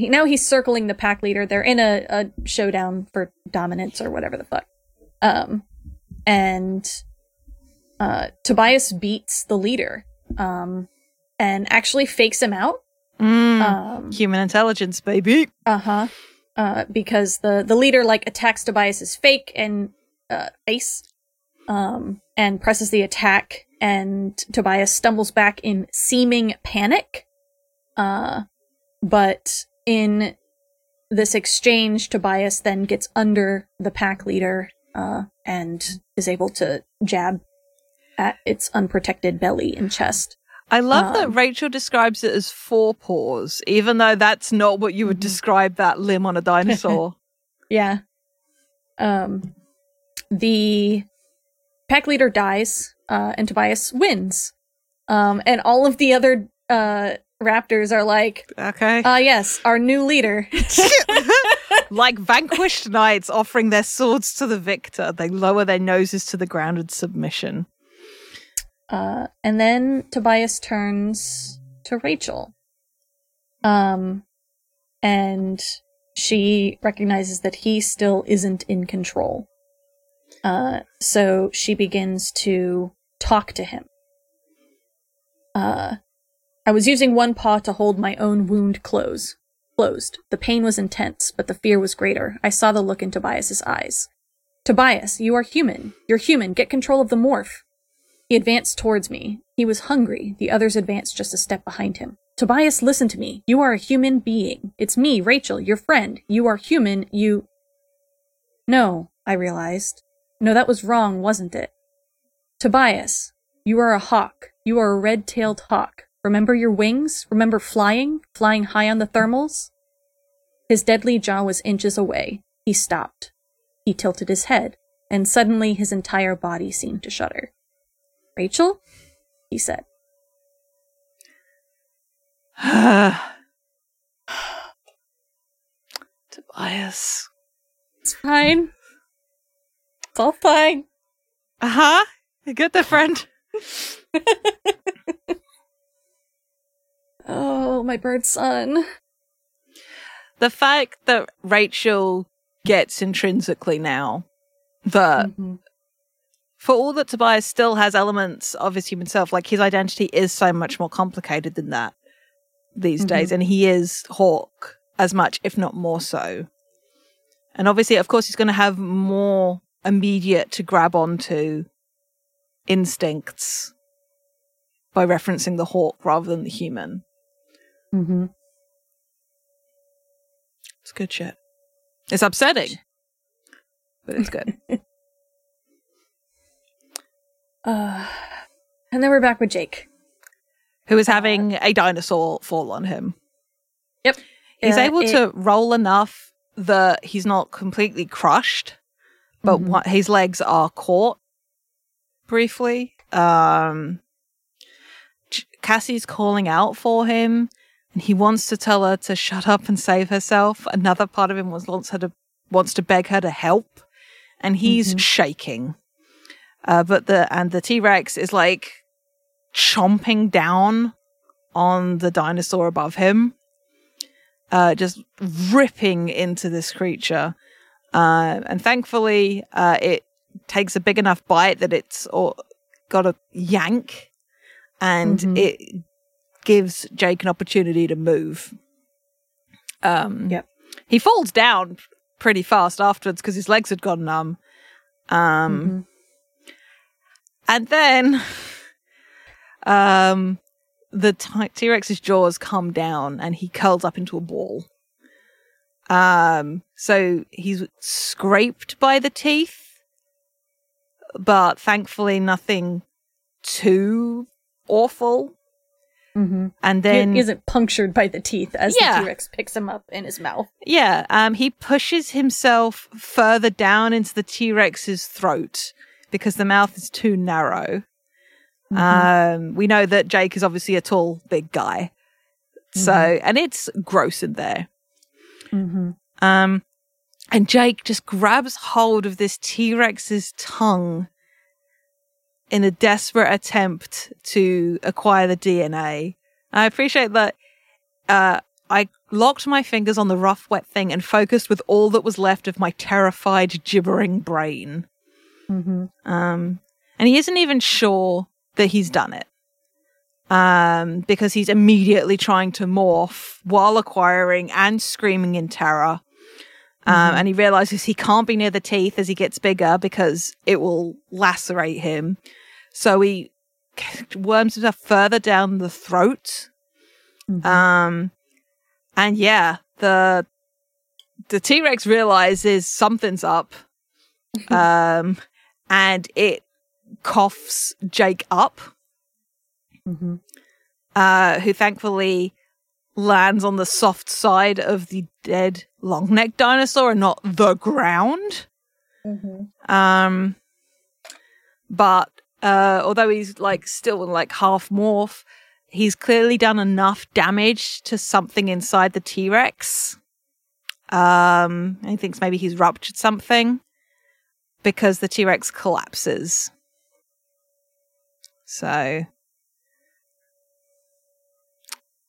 he, now he's circling the pack leader. They're in a, a showdown for dominance or whatever the fuck. Um and uh Tobias beats the leader. Um and actually fakes him out. Mm, Um human intelligence, baby. uh-huh. Uh because the the leader like attacks Tobias's fake and uh face um and presses the attack and Tobias stumbles back in seeming panic. Uh but in this exchange, Tobias then gets under the pack leader uh, and is able to jab at its unprotected belly and chest. I love that Um, Rachel describes it as four paws, even though that's not what you would Mhm. describe that limb on a dinosaur. Yeah. Um, the pack leader dies, uh, and Tobias wins. Um, and all of the other uh, raptors are like, okay. ah, yes, our new leader. like vanquished knights offering their swords to the victor, they lower their noses to the ground in submission. Uh, and then Tobias turns to Rachel. Um, and she recognizes that he still isn't in control. Uh, so she begins to talk to him. Uh, I was using one paw to hold my own wound close, closed. The pain was intense, but the fear was greater. I saw the look in Tobias's eyes. Tobias, you are human. You're human. Get control of the morph. He advanced towards me. He was hungry. The others advanced just a step behind him. Tobias, listen to me. You are a human being. It's me, Rachel, your friend. You are human. You. No, I realized. No, that was wrong, wasn't it? Tobias, you are a hawk. You are a red tailed hawk. Remember your wings? Remember flying? Flying high on the thermals? His deadly jaw was inches away. He stopped. He tilted his head, and suddenly his entire body seemed to shudder. Rachel? He said. Tobias. It's fine. It's all fine. Uh huh. You good the friend? Oh, my bird son. The fact that Rachel gets intrinsically now that Mhm. for all that Tobias still has elements of his human self, like his identity is so much more complicated than that these Mhm. days, and he is Hawk as much, if not more so. And obviously, of course, he's going to have more immediate to grab onto instincts by referencing the hawk rather than the human. Mm-hmm. It's good shit. It's upsetting, but it's good. Uh, and then we're back with Jake. Who is having a dinosaur fall on him? Yep. He's Uh, able it- to roll enough that he's not completely crushed, but Mhm. what, his legs are caught briefly. Um, Cassie's calling out for him, and he wants to tell her to shut up and save herself. Another part of him wants, wants her to wants to beg her to help, and he's Mhm. shaking. Uh, but the and the T Rex is like chomping down on the dinosaur above him, uh, just ripping into this creature. Uh, and thankfully, uh, it takes a big enough bite that it's or, got a yank, and Mhm. it gives Jake an opportunity to move. Um, Yep. He falls down pretty fast afterwards because his legs had gone numb. Um, Mhm. and then um the T Rex's jaws come down and he curls up into a ball. Um so he's scraped by the teeth, but thankfully nothing too awful. Mhm. And then he isn't punctured by the teeth as Yeah. the T Rex picks him up in his mouth. Yeah, um, he pushes himself further down into the T Rex's throat because the mouth is too narrow. Um, we know that Jake is obviously a tall, big guy. So, and it's gross in there. Mm-hmm. Um, and Jake just grabs hold of this T Rex's tongue in a desperate attempt to acquire the DNA. I appreciate that. Uh, I locked my fingers on the rough, wet thing and focused with all that was left of my terrified, gibbering brain. Mm-hmm. Um, and he isn't even sure that he's done it. Um, because he's immediately trying to morph while acquiring and screaming in terror. Um, Mhm. and he realizes he can't be near the teeth as he gets bigger because it will lacerate him. So he worms himself further down the throat. Mhm. Um, and yeah, the the T Rex realizes something's up, um, and it coughs Jake up, Mm-hmm. uh, who thankfully lands on the soft side of the dead long necked dinosaur and not the ground. Mm-hmm. Um, but uh, although he's like still like half morph, he's clearly done enough damage to something inside the T Rex. Um, and he thinks maybe he's ruptured something because the T Rex collapses. So,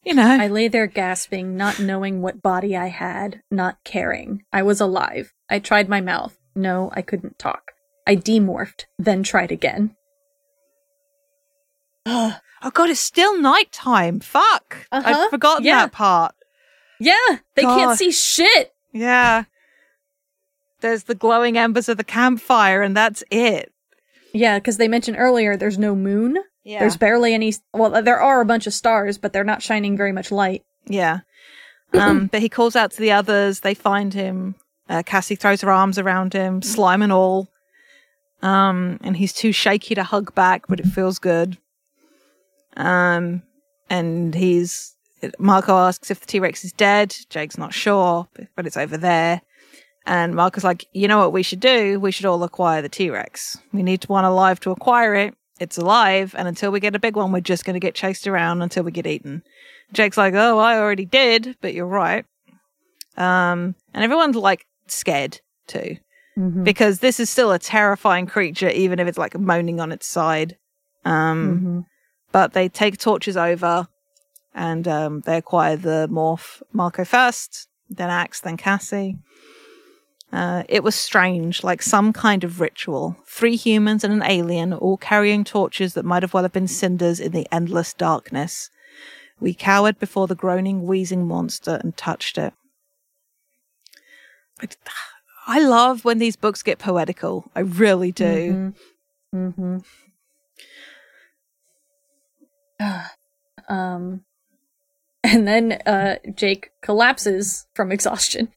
you know, I lay there gasping, not knowing what body I had, not caring. I was alive. I tried my mouth. No, I couldn't talk. I demorphed, then tried again. oh god, it's still nighttime. Fuck, Uh-huh, I'd forgotten yeah. that part. yeah, they God. can't see shit. Yeah. There's the glowing embers of the campfire, and that's it. Yeah, because they mentioned earlier there's no moon. Yeah. There's barely any. Well, there are a bunch of stars, but they're not shining very much light. yeah. Um, but he calls out to the others. They find him. Uh, Cassie throws her arms around him, slime and all. Um, and he's too shaky to hug back, but it feels good. Um, and he's. Marco asks if the T Rex is dead. Jake's not sure, but it's over there. And Marco's like, you know what we should do? We should all acquire the T Rex. We need one alive to acquire it. It's alive, and until we get a big one, we're just going to get chased around until we get eaten. Jake's like, oh, I already did, but you're right. Um, and everyone's like scared too, Mm-hmm. because this is still a terrifying creature, even if it's like moaning on its side. Um, Mm-hmm. but they take torches over and um, they acquire the morph Marco first, then Ax, then Cassie. Uh, it was strange, like some kind of ritual. Three humans and an alien, all carrying torches that might have well have been cinders in the endless darkness. We cowered before the groaning, wheezing monster and touched it. I- I love when these books get poetical. I really do. Mm-hmm. um, and then uh, Jake collapses from exhaustion.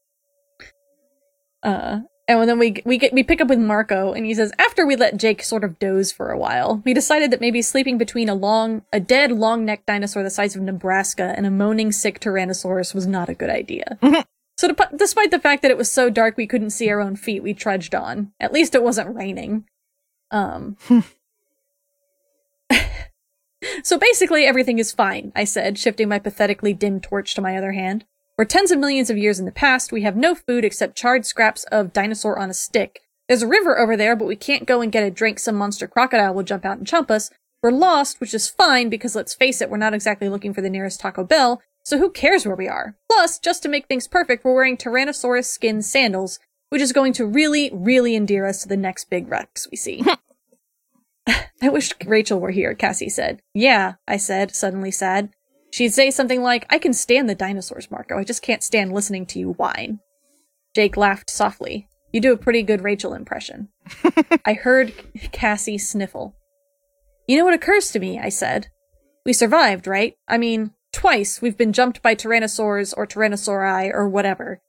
Uh, and then we we get we pick up with Marco, and he says after we let Jake sort of doze for a while, we decided that maybe sleeping between a long a dead long necked dinosaur the size of Nebraska and a moaning sick Tyrannosaurus was not a good idea. So, dep- despite the fact that it was so dark we couldn't see our own feet, we trudged on. At least it wasn't raining. Um. so basically, everything is fine, I said, shifting my pathetically dim torch to my other hand. We're tens of millions of years in the past. We have no food except charred scraps of dinosaur on a stick. There's a river over there, but we can't go and get a drink. Some monster crocodile will jump out and chomp us. We're lost, which is fine because let's face it, we're not exactly looking for the nearest Taco Bell, so who cares where we are? Plus, just to make things perfect, we're wearing Tyrannosaurus skin sandals, which is going to really, really endear us to the next big Rex we see. I wish Rachel were here, Cassie said. Yeah, I said, suddenly sad. She'd say something like, I can stand the dinosaurs, Marco. I just can't stand listening to you whine. Jake laughed softly. You do a pretty good Rachel impression. I heard Cassie sniffle. You know what occurs to me, I said. We survived, right? I mean, twice we've been jumped by tyrannosaurs or tyrannosauri or whatever.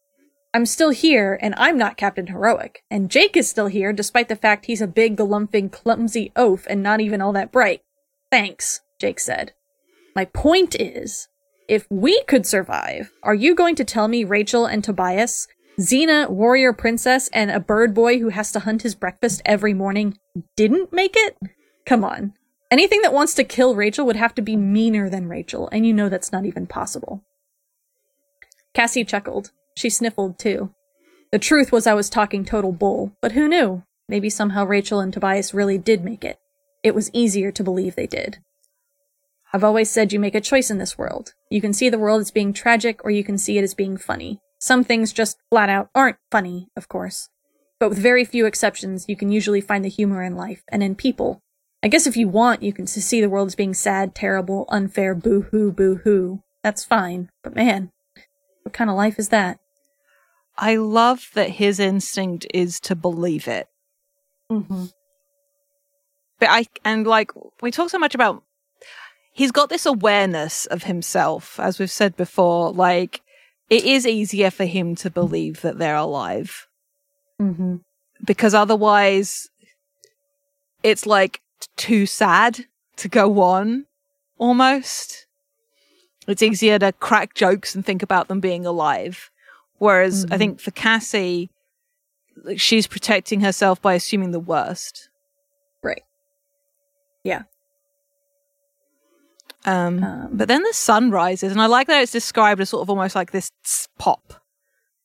I'm still here, and I'm not Captain Heroic. And Jake is still here, despite the fact he's a big, galumphing, clumsy oaf and not even all that bright. Thanks, Jake said. My point is, if we could survive, are you going to tell me Rachel and Tobias, Xena, warrior princess, and a bird boy who has to hunt his breakfast every morning didn't make it? Come on. Anything that wants to kill Rachel would have to be meaner than Rachel, and you know that's not even possible. Cassie chuckled. She sniffled too. The truth was I was talking total bull, but who knew? Maybe somehow Rachel and Tobias really did make it. It was easier to believe they did. I've always said you make a choice in this world. You can see the world as being tragic, or you can see it as being funny. Some things just flat out aren't funny, of course. But with very few exceptions, you can usually find the humor in life and in people. I guess if you want, you can see the world as being sad, terrible, unfair, boo hoo, boo hoo. That's fine. But man, what kind of life is that? I love that his instinct is to believe it. Mm-hmm. But I, and like, we talk so much about, he's got this awareness of himself, as we've said before. Like, it is easier for him to believe that they're alive Mm-hmm. because otherwise it's like too sad to go on almost it's easier to crack jokes and think about them being alive whereas i Mhm. think for cassie she's protecting herself by assuming the worst Right. Yeah. Um, Um, but then the sun rises and i like that it's described as sort of almost like this pop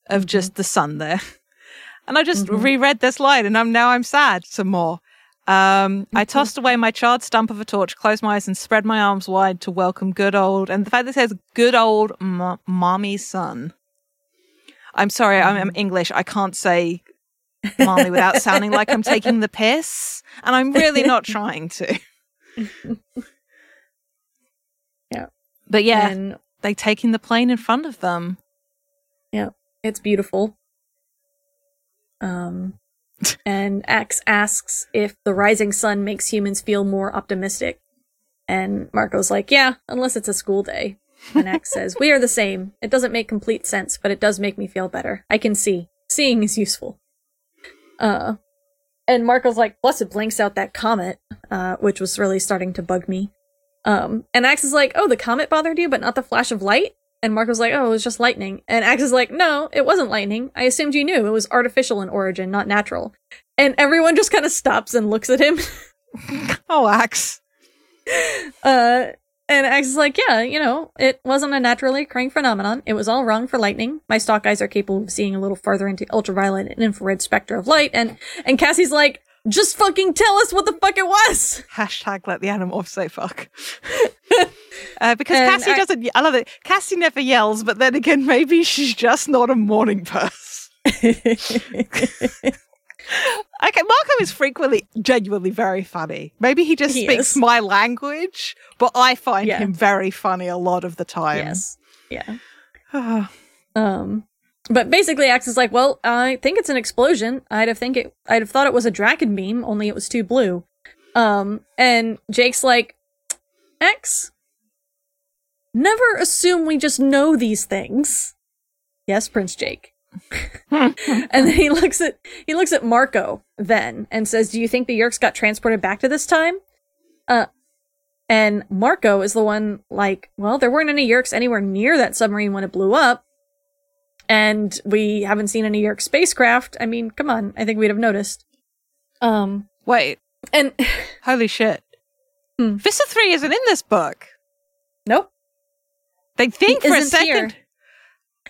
of Mhm. just the sun there and i just Mhm. reread this line and i'm now i'm sad some more um, I Mhm. tossed away my charred stump of a torch, closed my eyes, and spread my arms wide to welcome good old. And the fact that it says good old m- mommy son. I'm sorry, I'm, I'm English. I can't say mommy without sounding like I'm taking the piss. And I'm really not trying to. But yeah, And they taking the plane in front of them. Yeah, it's beautiful. Um, and Ax asks if the rising sun makes humans feel more optimistic. And Marco's like, yeah, unless it's a school day. And Ax says, we are the same. It doesn't make complete sense, but it does make me feel better. I can see. Seeing is useful. Uh, and Marco's like, plus it blinks out that comet, uh, which was really starting to bug me. Um, and Ax is like, oh, the comet bothered you, but not the flash of light? And Marco's like, oh, it was just lightning. And Ax is like, no, it wasn't lightning. I assumed you knew. It was artificial in origin, not natural. And everyone just kind of stops and looks at him. Oh, Ax. Uh, and Ax is like, yeah, you know, it wasn't a naturally occurring phenomenon. It was all wrong for lightning. My stalk eyes are capable of seeing a little farther into ultraviolet and infrared spectra of light. And, and Cassie's like, just fucking tell us what the fuck it was. Hashtag let the animorphs say fuck. uh, because And Cassie I- doesn't, I love it. Cassie never yells, but then again, maybe she's just not a morning person. Okay, Marco is frequently genuinely very funny. Maybe he just He speaks is. my language, but I find Yeah. him very funny a lot of the time. yes. Yeah. Um, but basically, Ax is like, "Well, I think it's an explosion. I'd have think it. I'd have thought it was a Dracon beam, only it was too blue." Um, and Jake's like, "Ax, never assume we just know these things." Yes, Prince Jake. and then he looks at he looks at Marco then and says, "Do you think the Yeerks got transported back to this time?" Uh, and Marco is the one like, "Well, there weren't any Yeerks anywhere near that submarine when it blew up." And we haven't seen any Yeerk spacecraft. I mean, come on, I think we'd have noticed. Um, Wait, and holy shit. Hmm. Visser 3 isn't in this book. nope, They think He for a second. here.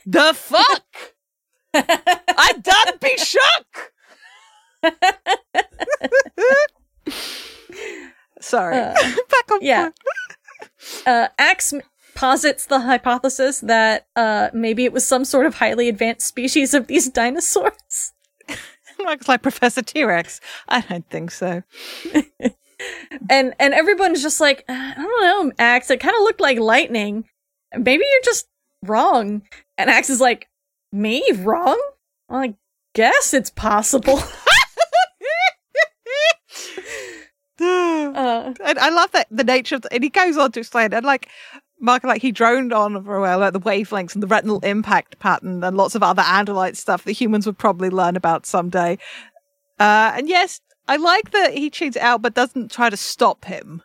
The fuck? I done be shook. Sorry. Uh, Back on yeah. uh, Ax posits the hypothesis that uh, maybe it was some sort of highly advanced species of these dinosaurs. Looks like Professor T Rex. I don't think so. And and everyone's just like, "Uh, I don't know, Ax. It kind of looked like lightning. Maybe you're just wrong. And Ax is like, me wrong? Well, I guess it's possible. uh, and I love that the nature of the, and he goes on to explain and like Mark like he droned on for a while about the wavelengths and the retinal impact pattern and lots of other andalite stuff that humans would probably learn about someday. Uh, and yes, I like that he tunes out but doesn't try to stop him.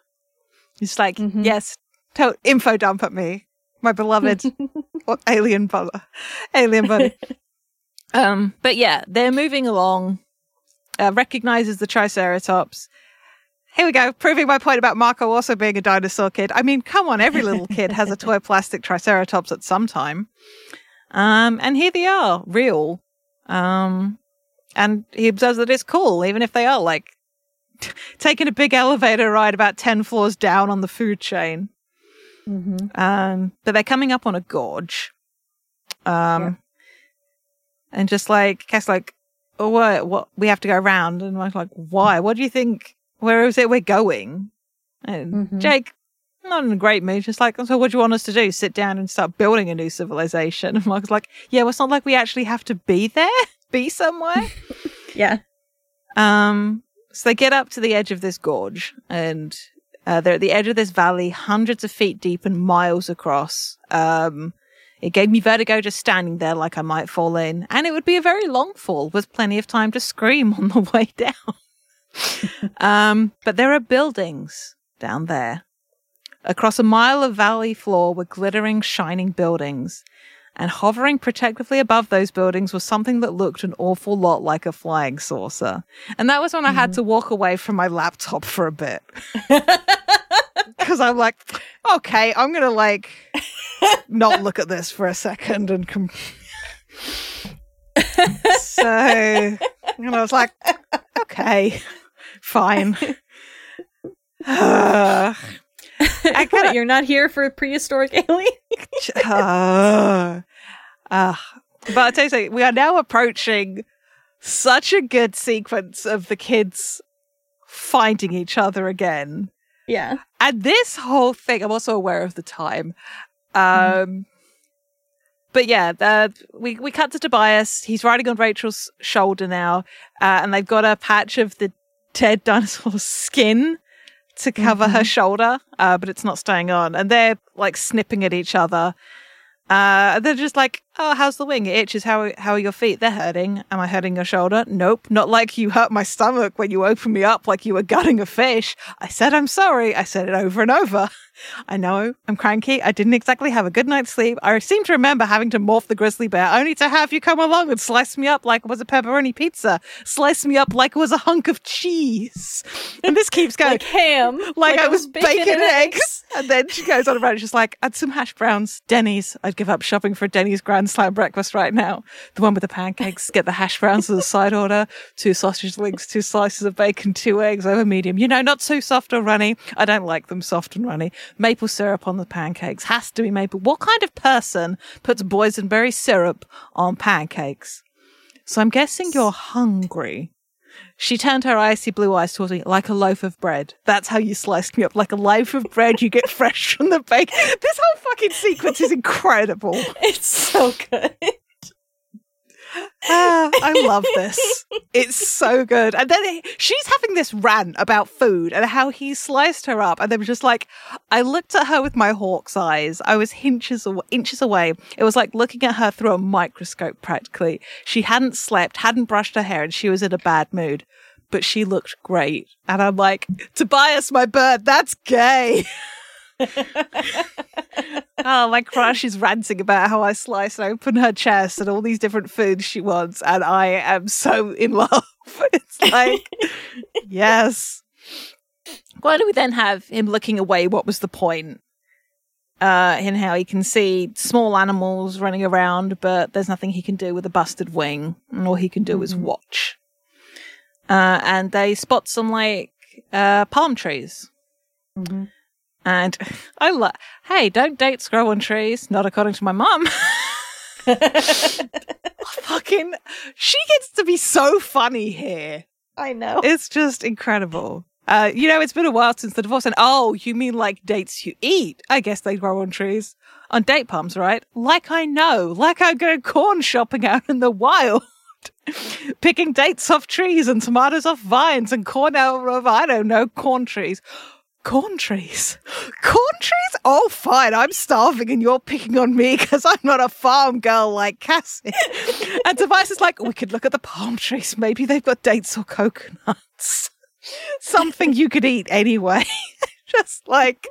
He's like, Mhm. yes, tell info dump at me, my beloved alien brother, alien buddy. um, but yeah, they're moving along. Uh, recognizes the Triceratops. Here we go, proving my point about Marco also being a dinosaur kid. I mean, come on, every little kid has a toy plastic Triceratops at some time. Um, and here they are, real. Um, and he observes that it's cool, even if they are like taking a big elevator ride about 10 floors down on the food chain. mhm. Um, but they're coming up on a gorge. Um, Yeah. and just like Cass, like, oh, what? What? We have to go around, and I'm like, why? What do you think? Where is it we're going? And Mhm. Jake, not in a great mood, just like, so what do you want us to do? Sit down and start building a new civilization? And Mark's like, yeah, well, it's not like we actually have to be there, be somewhere. Yeah. Um, so they get up to the edge of this gorge and uh, they're at the edge of this valley, hundreds of feet deep and miles across. Um, It gave me vertigo just standing there like I might fall in, and it would be a very long fall with plenty of time to scream on the way down. Um, but there are buildings down there. Across a mile of valley floor were glittering, shining buildings. And hovering protectively above those buildings was something that looked an awful lot like a flying saucer. And that was when I had to walk away from my laptop for a bit. Because I'm like, okay, I'm going to like not look at this for a second and com- so and I was like, okay, fine. I. You're not here for prehistoric alien. uh, uh, but I'll tell you something, we are now approaching such a good sequence of the kids finding each other again. yeah. And this whole thing, I'm also aware of the time. Um, But yeah, the, we we cut to Tobias. He's riding on Rachel's shoulder now, uh, and they've got a patch of the dead dinosaur's skin to cover her shoulder, uh, but it's not staying on. And they're like snipping at each other. Uh, they're just like, "Oh, how's the wing? It itches. How how are your feet? They're hurting. Am I hurting your shoulder? Nope. Not like you hurt my stomach when you opened me up like you were gutting a fish. I said I'm sorry. I said it over and over. I know I'm cranky. I didn't exactly have a good night's sleep. I seem to remember having to morph the grizzly bear only to have you come along and slice me up like it was a pepperoni pizza. Slice me up like it was a hunk of cheese. And this keeps going Like ham. like, I was bacon, and eggs. And then she goes on about it. She's like, add some hash browns. Denny's. I'd give up shopping for Denny's Grand Slam breakfast right now. The one with the pancakes. Get the hash browns as a side order. Two sausage links, two slices of bacon, two eggs over medium. You know, not too soft or runny. I don't like them soft and runny. Maple syrup on the pancakes. Has to be maple. What kind of person puts boysenberry syrup on pancakes? So I'm guessing you're hungry. She turned her icy blue eyes towards me like a loaf of bread. That's how you sliced me up, like a loaf of bread you get fresh from the bake. This whole fucking sequence is incredible. It's so good. Ah, I love this. It's so good. And then he- she's having this rant about food and how he sliced her up. And then was just like, I looked at her with my hawk's eyes. I was inches, aw- inches away. It was like looking at her through a microscope practically. She hadn't slept, hadn't brushed her hair, and she was in a bad mood. But she looked great. And I'm like, Tobias, my bird, that's gay. oh, my crush is ranting about how I slice and open her chest and all these different foods she wants, and I am so in love. It's like, yes. Why do we then have him looking away? What was the point? Uh, in how he can see small animals running around, but there's nothing he can do with a busted wing, and all he can do is watch. Uh, and they spot some like uh, palm trees. And I love, hey, don't dates grow on trees? Not according to my mum. Fucking, she gets to be so funny here. I know. It's just incredible. Uh, you know, it's been a while since the divorce. And oh, you mean like dates you eat? I guess they grow on trees. On date palms, right? Like I know. Like I go corn shopping out in the wild. Picking dates off trees and tomatoes off vines and corn out of, I don't know, corn trees. Corn trees? Corn trees? Oh, fine. I'm starving and you're picking on me because I'm not a farm girl like Cassie. and Tobias is like, we could look at the palm trees. Maybe they've got dates or coconuts. Something you could eat anyway. Just like,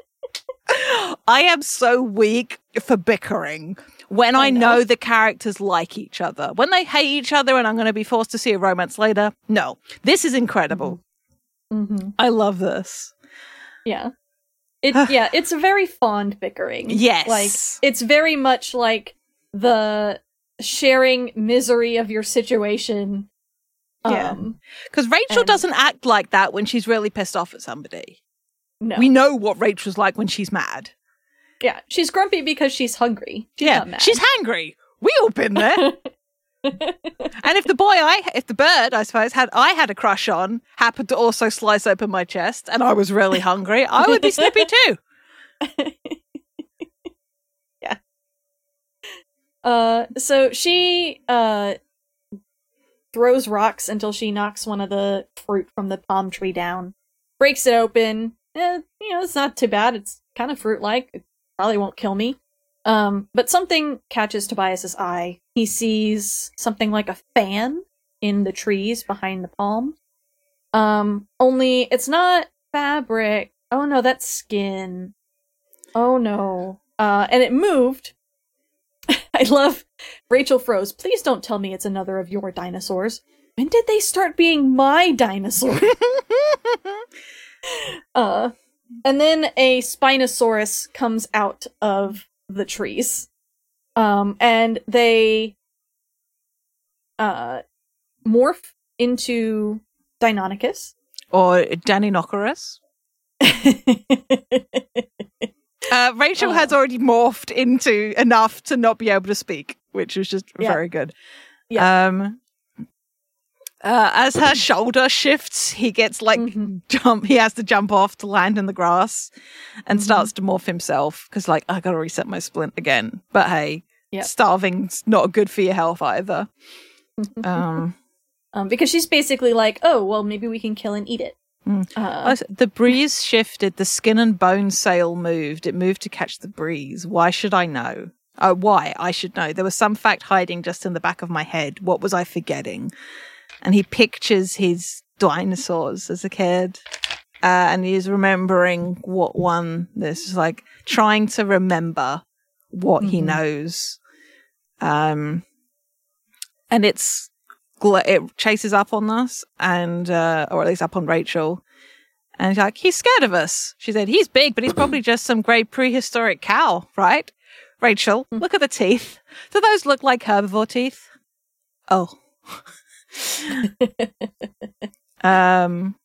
I am so weak for bickering when I, I know. know. the characters like each other. When they hate each other and I'm going to be forced to see a romance later, no. This is incredible. Mm-hmm. I love this. Yeah. It yeah, it's a very fond bickering. Yes. Like it's very much like the sharing misery of your situation. Yeah. Um Because Rachel And- doesn't act like that when she's really pissed off at somebody. no. We know what Rachel's like when she's mad. yeah. She's grumpy because she's hungry. She's yeah, she's hangry. We all been there. and if the boy I, if the bird, I suppose, had I had a crush on, happened to also slice open my chest, and I was really hungry, I would be snippy too. Yeah. Uh so she uh throws rocks until she knocks one of the fruit from the palm tree down. Breaks it open. Eh, you know, it's not too bad. It's kind of fruit like. It probably won't kill me. Um, but something catches Tobias's eye. He sees something like a fan in the trees behind the palm. Um, only it's not fabric. Oh no, that's skin. Oh no. Uh, and it moved. I love Rachel froze. Please don't tell me it's another of your dinosaurs. When did they start being my dinosaur? uh, and then a Spinosaurus comes out of the trees. Um, and they uh morph into Deinonychus. or Danny Nocorus. Uh, Rachel Oh. has already morphed into enough to not be able to speak, which was just Yeah. very good. Yeah. Um, uh, as her shoulder shifts, he gets like Mhm. jump. He has to jump off to land in the grass, and Mhm. starts to morph himself because, like, I gotta reset my splint again. But hey, Yep. starving's not good for your health either. Um, um, because she's basically like, oh, well, maybe we can kill and eat it. Mm. Uh, the breeze shifted. The skin and bone sail moved. It moved to catch the breeze. Why should I know? Oh, why? I should know. There was some fact hiding just in the back of my head. What was I forgetting? And he pictures his dinosaurs as a kid. Uh, and he's remembering what one. This is like trying to remember what he Mhm. knows. Um, and it's it chases up on us and uh, or at least up on Rachel. And he's like, he's scared of us. She said, he's big, but he's probably just some great prehistoric cow, right? Rachel, look at the teeth. Do those look like herbivore teeth? Oh. um,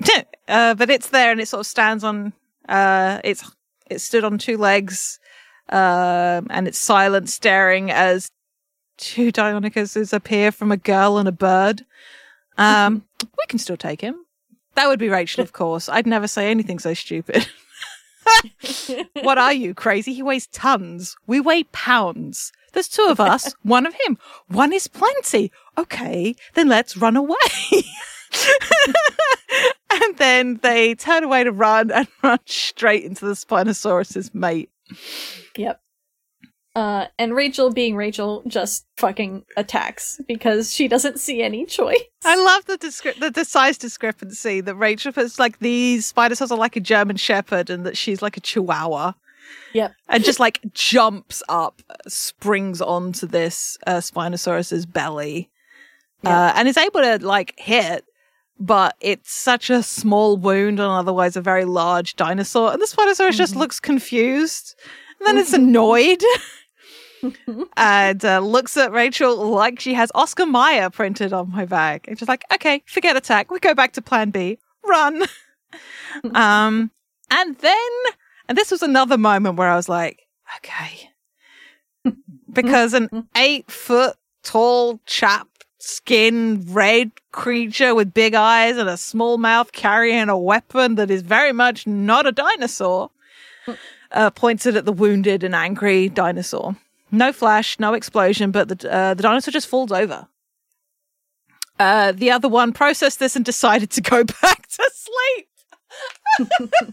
uh, but it's there and it sort of stands on, uh, it's, it stood on two legs, um, and it's silent staring as two Dionychuses appear from a girl and a bird. Um, we can still take him. That would be Rachel, of course. I'd never say anything so stupid. what are you, crazy? He weighs tons. We weigh pounds. There's two of us, one of him. One is plenty. Okay, then let's run away. and then they turn away to run and run straight into the Spinosaurus's mate. Yep. Uh, and Rachel, being Rachel, just fucking attacks because she doesn't see any choice. I love the the, the size discrepancy that Rachel puts like these Spinosaurs are like a German Shepherd and that she's like a Chihuahua. Yep. And just like jumps up, springs onto this uh, Spinosaurus's belly, uh, and is able to like hit, but it's such a small wound on otherwise a very large dinosaur, and the Spinosaurus just Mhm. looks confused, and then it's Mhm. annoyed. and uh, looks at Rachel like she has Oscar Mayer printed on my bag. And she's like, okay, forget attack. We go back to plan B. Run. um, and then, and this was another moment where I was like, okay. because an eight foot tall chap, skin red creature with big eyes and a small mouth carrying a weapon that is very much not a dinosaur uh, points it at the wounded and angry dinosaur. No flash, no explosion, but the uh, the dinosaur just falls over. Uh, the other one processed this and decided to go back to sleep.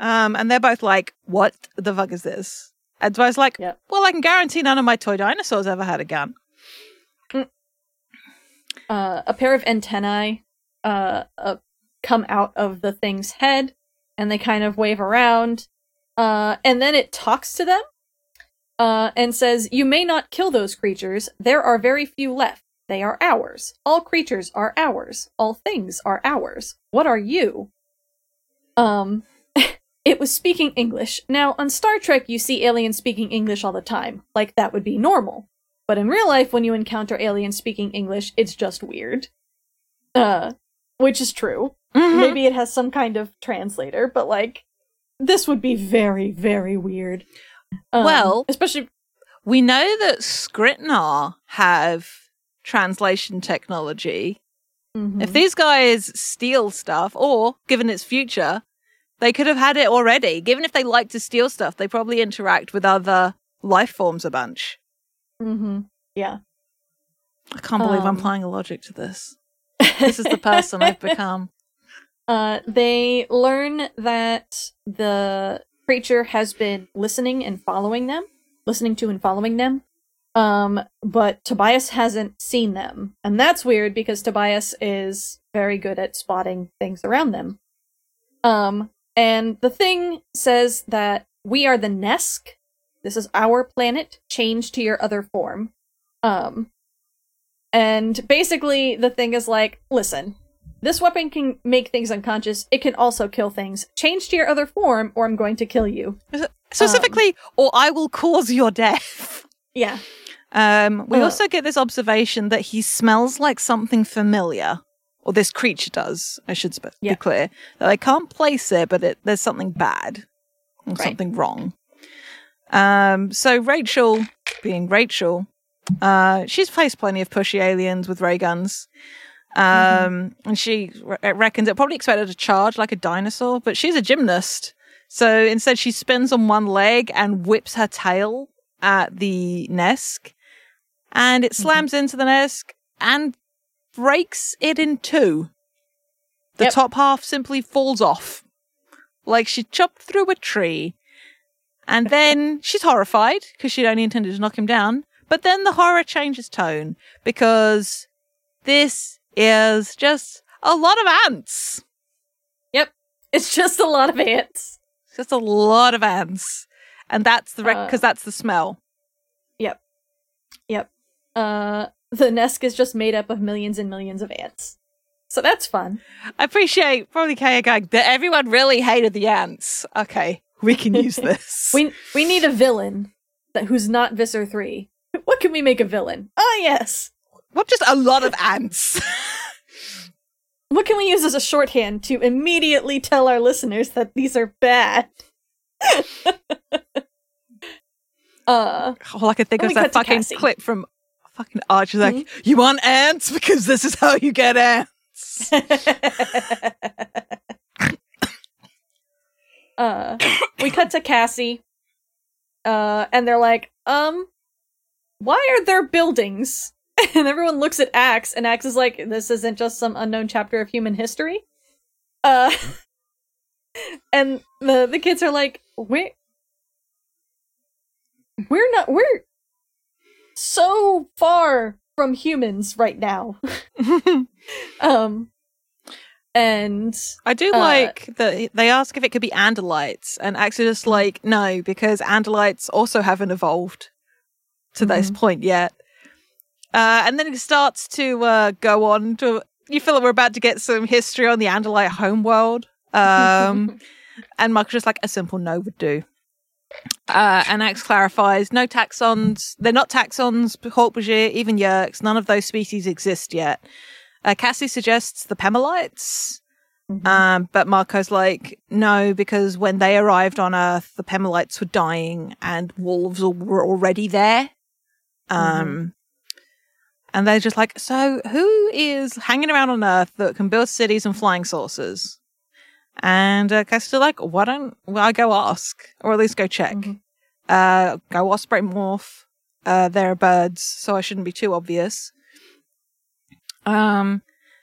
um, and they're both like, "What the fuck is this?" And so I was like, Yep. "Well, I can guarantee none of my toy dinosaurs ever had a gun." uh, a pair of antennae uh, uh, come out of the thing's head and they kind of wave around. Uh, and then it talks to them uh, and says, You may not kill those creatures. There are very few left. They are ours. All creatures are ours. All things are ours. What are you? Um, it was speaking English. Now, on Star Trek, you see aliens speaking English all the time. Like, that would be normal. But in real life, when you encounter aliens speaking English, it's just weird. Uh, which is true. Mm-hmm. Maybe it has some kind of translator, but like, this would be very, very weird. Um, Well- especially, We know that Skrit Na have translation technology. Mhm. If these guys steal stuff, or given its future, they could have had it already. Given if they like to steal stuff, they probably interact with other life forms a bunch. Mhm. yeah. I can't believe I'm Um. applying a logic to this. This is the person I've become. Uh, they learn that the creature has been listening and following them, listening to and following them. Um, but Tobias hasn't seen them. And that's weird because Tobias is very good at spotting things around them. Um, and the thing says that we are the Nesk. This is our planet, Change to your other form. Um, and basically the thing is like, listen, this weapon can make things unconscious. It can also kill things. Change to your other form, or I'm going to kill you. Specifically, or I will cause your death. Yeah. Um, we Uh. also get this observation that he smells like something familiar, or this creature does. I should sp- Yeah. be clear that I can't place it, but it, there's something bad or Right. something wrong. Um, so Rachel, being Rachel, uh, she's faced plenty of pushy aliens with ray guns. Um, and she re- reckons it probably expected to charge like a dinosaur, but she's a gymnast. So instead, she spins on one leg and whips her tail at the Nesk, and it slams into the Nesk and breaks it in two. The Yep. top half simply falls off, like she chopped through a tree. And then she's horrified because she'd only intended to knock him down. But then the horror changes tone because this is just a lot of ants. Yep. It's just a lot of ants. It's just a lot of ants. And that's the Uh, because that's the smell. Yep. Yep. Uh, the Nesk is just made up of millions and millions of ants. So that's fun. I appreciate probably Kaya Gag that everyone really hated the ants. Okay, we can use this. We we need a villain that who's not Visser 3. What can we make a villain? Ah, yes. what just a lot of ants. What can we use as a shorthand to immediately tell our listeners that these are bad? uh, All I can think of is that fucking Cassie. clip from fucking Archer. Like, you want ants because this is how you get ants. uh, we cut to Cassie, uh, and they're like, um, why are there buildings? And everyone looks at Ax, and Ax is like, this isn't just some unknown chapter of human history. Uh, and the the kids are like, we we're not, we're so far from humans right now. um, and I do Uh, like that they ask if it could be Andalites, and just like, no, because Andalites also haven't evolved to this point yet. Uh, and then it starts to uh, go on to. You feel like we're about to get some history on the Andalite homeworld. Um, and Mark's just like, a simple no would do. Uh, and Ax clarifies no Taxxons, they're not Taxxons, Hork-Bajir, even Yeerks, none of those species exist yet. Uh, Cassie suggests the Pemalites. Mhm. Um, but Marco's like, no, because when they arrived on Earth, the Pemalites were dying and wolves were already there. Um, and they're just like, so who is hanging around on Earth that can build cities and flying saucers? And uh, Cassie's like, why don't I go ask, or at least go check? Mhm. Uh, go osprey morph. Uh, they're birds, so I shouldn't be too obvious. Um,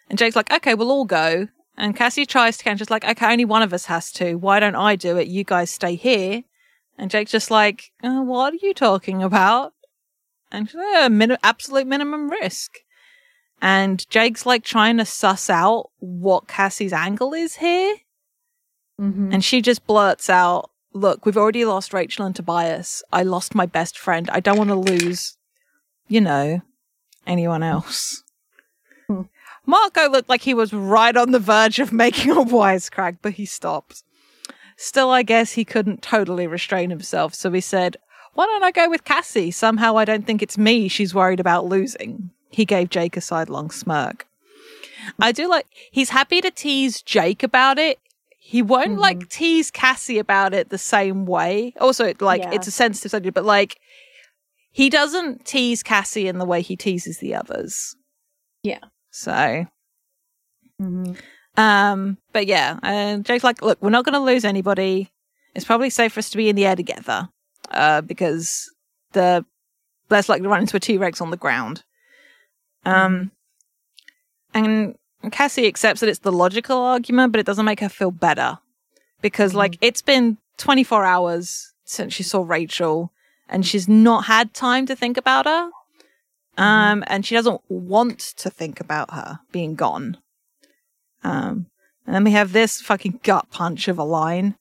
and Jake's like, okay, we'll all go. And Cassie tries to kind of just like, okay, only one of us has to. Why don't I do it? You guys stay here. And Jake's just like, uh, what are you talking about? And she's like, "Uh, min- absolute minimum risk. And Jake's like trying to suss out what Cassie's angle is here. Mhm. And she just blurts out, Look, we've already lost Rachel and Tobias. I lost my best friend. I don't want to lose, you know, anyone else. Hmm. Marco looked like he was right on the verge of making a wisecrack, but he stopped. Still, I guess he couldn't totally restrain himself, so he said, Why don't I go with Cassie? Somehow I don't think it's me she's worried about losing. He gave Jake a sidelong smirk. I do like, he's happy to tease Jake about it. He won't Mhm. like tease Cassie about it the same way. Also, like, Yeah. it's a sensitive subject, but like, he doesn't tease Cassie in the way he teases the others. Yeah. So, Mhm. um, but yeah, and Jake's like, look, we're not going to lose anybody. It's probably safe for us to be in the air together, uh, because the less likely to run into a T Rex on the ground. Um, and Cassie accepts that it's the logical argument, but it doesn't make her feel better because, like, it's been 24 hours since she saw Rachel and she's not had time to think about her. Um, and she doesn't want to think about her being gone. Um, and then we have this fucking gut punch of a line.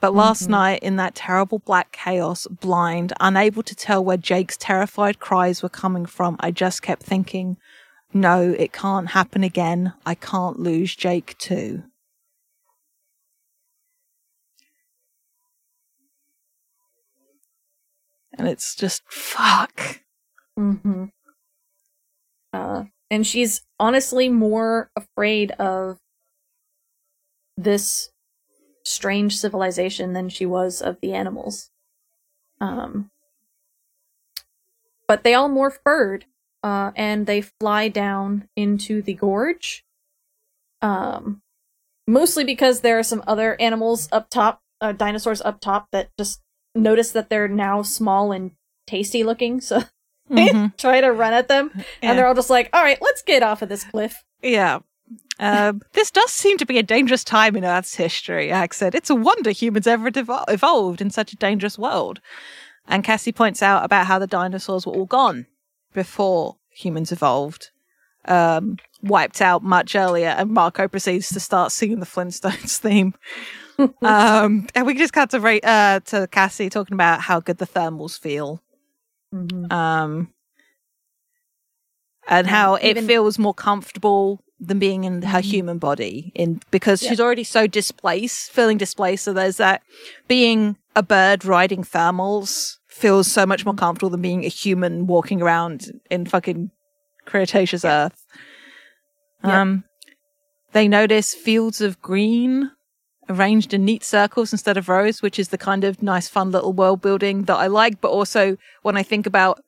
But last night, in that terrible black chaos, blind, unable to tell where Jake's terrified cries were coming from, I just kept thinking, no, it can't happen again. I can't lose Jake too. And it's just fuck. Mm-hmm. Uh, and she's honestly more afraid of this strange civilization than she was of the animals. Um, but they all morph bird, uh, and they fly down into the gorge. Um, mostly because there are some other animals up top, uh, dinosaurs up top that just notice that they're now small and tasty looking, so Mhm. try to run at them, Yeah. and they're all just like, "All right, let's get off of this cliff." Yeah. Um, this does seem to be a dangerous time in Earth's history, Ax said. It's a wonder humans ever devo- evolved in such a dangerous world. And Cassie points out about how the dinosaurs were all gone before humans evolved, um, wiped out much earlier. And Marco proceeds to start singing the Flintstones theme. um, and we just cut to, uh, to Cassie talking about how good the thermals feel Mm-hmm. um, and how it even- feels more comfortable than being in her Mhm. human body in because Yeah. she's already so displaced feeling displaced so there's that being a bird riding thermals feels so much more comfortable than being a human walking around in fucking cretaceous earth um they notice fields of green arranged in neat circles instead of rows, which is the kind of nice, fun little world building that I like. But also, when I think about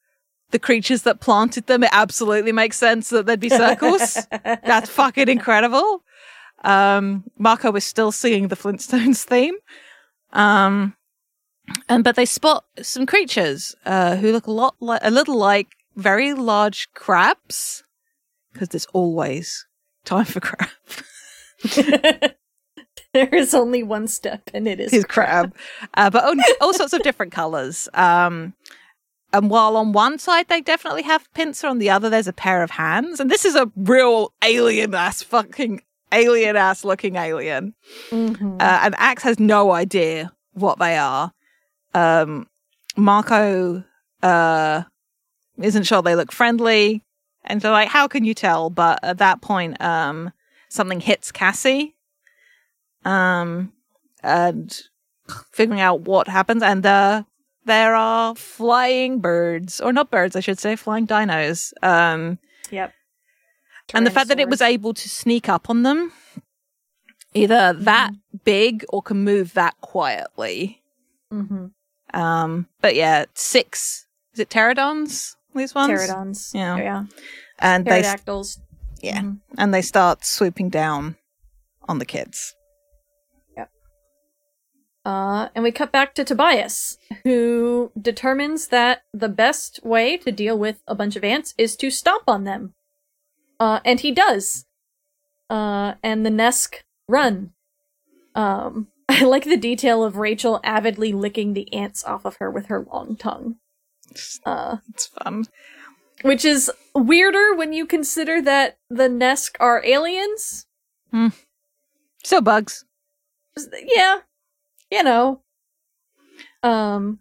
the creatures that planted them, it absolutely makes sense that there'd be circles. That's fucking incredible. Um, Marco is still singing the Flintstones theme. Um, and but they spot some creatures uh, who look a lot like a little like very large crabs because there's always time for crab. there is only one step, and it is his crab, uh, but all, all sorts of different colors. Um, and while on one side they definitely have pincer, on the other there's a pair of hands, and this is a real alien ass fucking alien ass looking alien. Mhm. Uh, and Ax has no idea what they are. Um, Marco uh, isn't sure they look friendly, and so like, how can you tell? But at that point, um, something hits Cassie, um, and figuring out what happens, and uh, there are flying birds, or not birds, I should say, flying dinos. Um, Yep. and the fact that it was able to sneak up on them, either that big or can move that quietly. Mhm. Um, but yeah, six is it pterodons? These ones, pterodons. Yeah. yeah. and they Pterodactyls. yeah, Mhm. and they start swooping down on the kids. Yep. Uh, and we cut back to Tobias, who determines that the best way to deal with a bunch of ants is to stomp on them. Uh, and he does. Uh, and the Nesk run. Um, I like the detail of Rachel avidly licking the ants off of her with her long tongue. Uh, It's fun. which is weirder when you consider that the Nesk are aliens. So bugs, Yeah, you know. Um,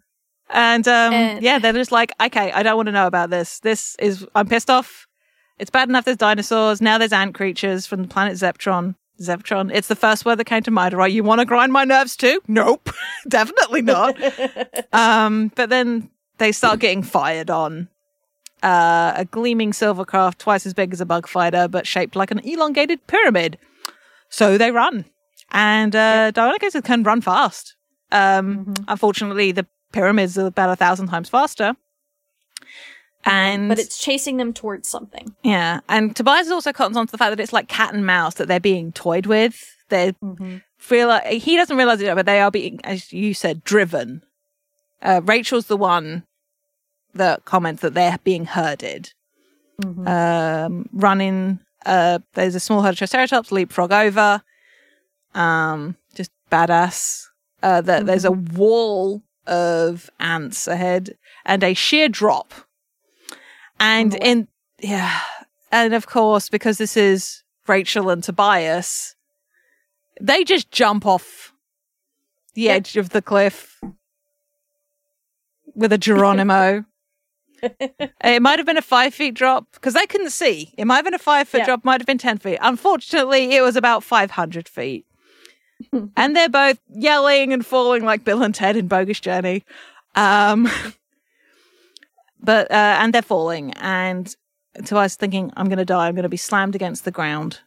and um, And- yeah, they're just like, okay, I don't want to know about this. This is I'm pissed off. It's bad enough there's dinosaurs. Now there's ant creatures from the planet Zeptron. Zeptron. It's the first word that came to mind. Right? You want to grind my nerves too? Nope, definitely not. um, but then they start getting fired on. Uh, a gleaming silver craft twice as big as a bug fighter, but shaped like an elongated pyramid. So they run, and uh, Deinonychus can run fast. Um, Mhm. Unfortunately, the pyramids are about a thousand times faster. And but it's chasing them towards something. yeah, and Tobias also comes on to the fact that it's like cat and mouse that they're being toyed with. They feel like he doesn't realize it, but they are being, as you said, driven. Uh, Rachel's the one that comments that they're being herded. Mhm. Um, running, uh, there's a small herd of Triceratops leapfrog over. Um, just badass. uh, that there's a wall of ants ahead and a sheer drop. And in, yeah. And of course, because this is Rachel and Tobias, they just jump off the edge of the cliff with a Geronimo. it might have been a five feet drop because they couldn't see. It might have been a five foot Yeah. drop, might have been 10 feet. Unfortunately, it was about 500 feet. and they're both yelling and falling like Bill and Ted in Bogus Journey. Um, but, uh, and they're falling. And was thinking, I'm going to die. I'm going to be slammed against the ground.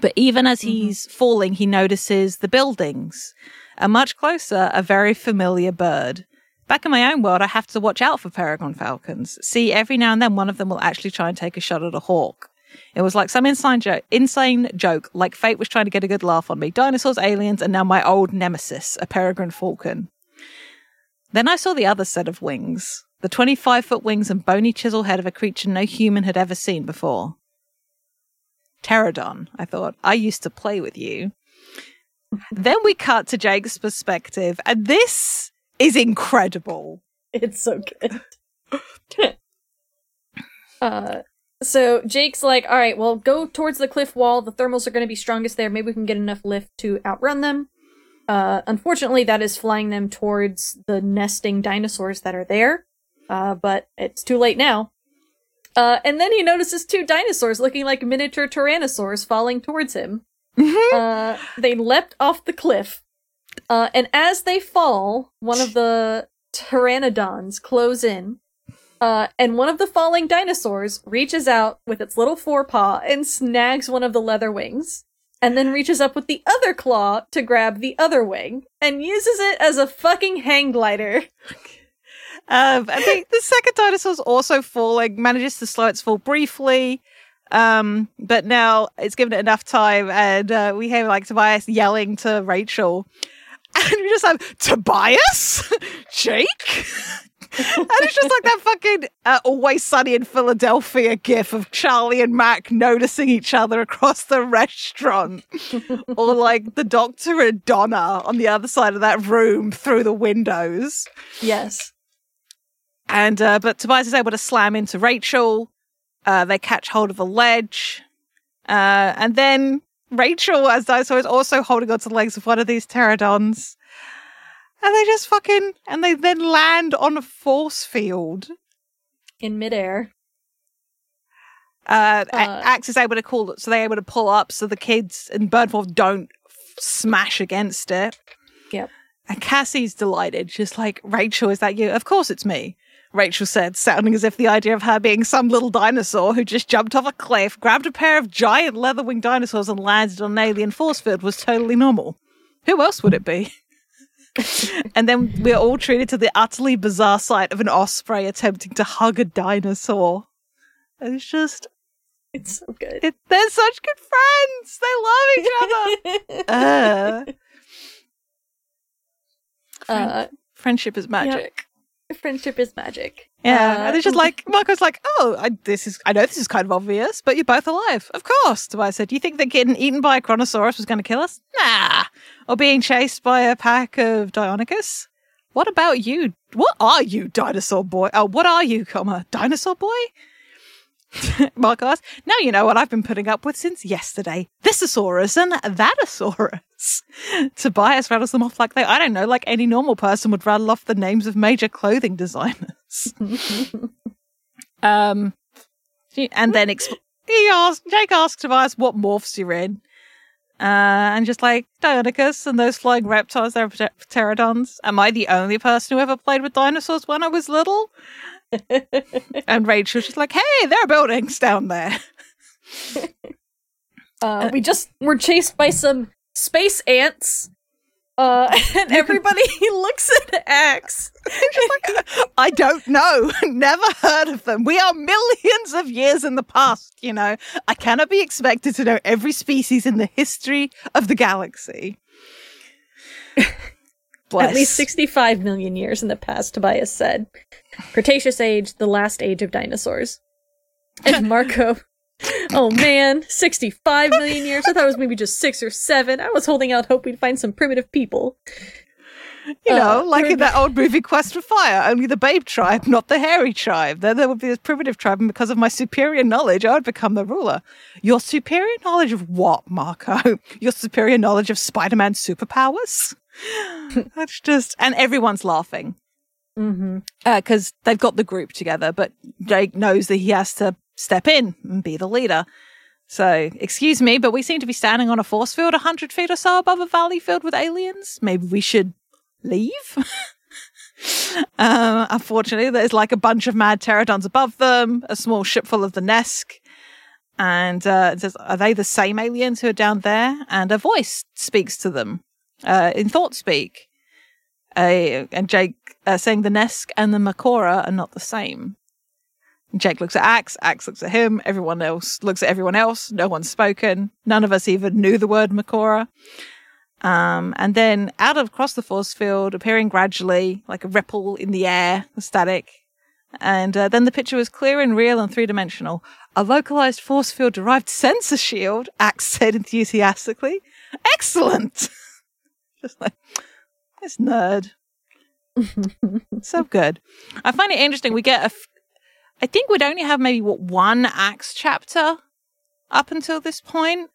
But even as he's falling, he notices the buildings. And much closer, a very familiar bird. Back in my own world, I have to watch out for peregrine falcons. See, every now and then, one of them will actually try and take a shot at a hawk. It was like some insane joke, insane joke, like fate was trying to get a good laugh on me. Dinosaurs, aliens, and now my old nemesis, a peregrine falcon. Then I saw the other set of wings, the 25 foot wings and bony chisel head of a creature no human had ever seen before. Pterodon, I thought. I used to play with you. then we cut to Jake's perspective, and this is incredible. It's so good. uh, so Jake's like, all right, well, go towards the cliff wall. The thermals are going to be strongest there. Maybe we can get enough lift to outrun them. Uh, unfortunately, that is flying them towards the nesting dinosaurs that are there. Uh, but it's too late now. Uh, and then he notices two dinosaurs looking like miniature tyrannosaurs falling towards him. Uh, they leapt off the cliff. Uh, and as they fall, one of the pteranodons close in. Uh, and one of the falling dinosaurs reaches out with its little forepaw and snags one of the leather wings. And then reaches up with the other claw to grab the other wing and uses it as a fucking hang glider. Um, I think the second dinosaur's also falling, manages to slow its fall briefly. Um, but now it's given it enough time, and uh, we hear like Tobias yelling to Rachel, and we just have Tobias, Jake, and it's just like that fucking uh, Always Sunny in Philadelphia gif of Charlie and Mac noticing each other across the restaurant, or like the Doctor and Donna on the other side of that room through the windows. Yes. And uh, but Tobias is able to slam into Rachel. Uh, they catch hold of a ledge, uh, and then Rachel, as dinosaur, is also holding onto the legs of one of these pterodons. And they just fucking and they then land on a force field. In midair. Uh, Uh, Ax is able to call it, so they're able to pull up, so the kids in Birdwolf don't f- smash against it. Yep. And Cassie's delighted. She's like, Rachel, is that you? Of course it's me. Rachel said, sounding as if the idea of her being some little dinosaur who just jumped off a cliff, grabbed a pair of giant leather winged dinosaurs, and landed on an alien force field was totally normal. Who else would it be? and then we're all treated to the utterly bizarre sight of an osprey attempting to hug a dinosaur. And it's just, It's so good. it, they're such good friends. They love each other. uh, uh, friendship is magic. Friendship is magic. Yeah, Uh, and it's just like Marco's like, oh, I, this is. I know this is kind of obvious, but you're both alive, of course. Tobias said, "Do you think that getting eaten by a Kronosaurus was going to kill us? Nah. Or being chased by a pack of Deinonychus? What about you? What are you, dinosaur boy? Oh, what are you, comma dinosaur boy?" Asked. Now you know what I've been putting up with since yesterday. Thisosaurus and Thatosaurus. Tobias rattles them off like they, I don't know, like any normal person would rattle off the names of major clothing designers. um, and then exp- he asked, Jake asked Tobias what morphs you're in. Uh, and just like Deinonychus and those flying reptiles, they're pter- pterodons. Am I the only person who ever played with dinosaurs when I was little? And Rachel's just like, hey, there are buildings down there. Uh, we just were chased by some space ants. Uh, and everybody looks at Ax. I don't know. Never heard of them. We are millions of years in the past, you know. I cannot be expected to know every species in the history of the galaxy. Bless. At least 65 million years in the past, Tobias said. Cretaceous age, the last age of dinosaurs. And Marco, oh man, 65 million years? I thought it was maybe just six or seven. I was holding out hope we'd find some primitive people. You know, Uh, like in that old movie Quest for Fire, only the babe tribe, not the hairy tribe. Then there would be this primitive tribe, and because of my superior knowledge, I would become the ruler. Your superior knowledge of what, Marco? Your superior knowledge of Spider Man's superpowers? That's just, and everyone's laughing Mm-hmm. because they've got the group together, but Jake knows that he has to step in and be the leader. So, excuse me, but we seem to be standing on a force field 100 feet or so above a valley filled with aliens. Maybe we should leave? um, unfortunately, there's like a bunch of mad pterodons above them, a small ship full of the Nesk. And uh, says, Are they the same aliens who are down there? And a voice speaks to them uh, in thought speak. Uh, and Jake uh, saying the Nesk and the Mercora are not the same. Jake looks at Ax, Ax looks at him, everyone else looks at everyone else, no one's spoken, none of us even knew the word Mercora. Um, and then out of across the force field, appearing gradually, like a ripple in the air, static. And uh, then the picture was clear and real and three dimensional. A localized force field derived sensor shield, Ax said enthusiastically. Excellent! Just like, this nerd. So good. I find it interesting. We get a. F- I think we'd only have maybe what one Ax chapter up until this point,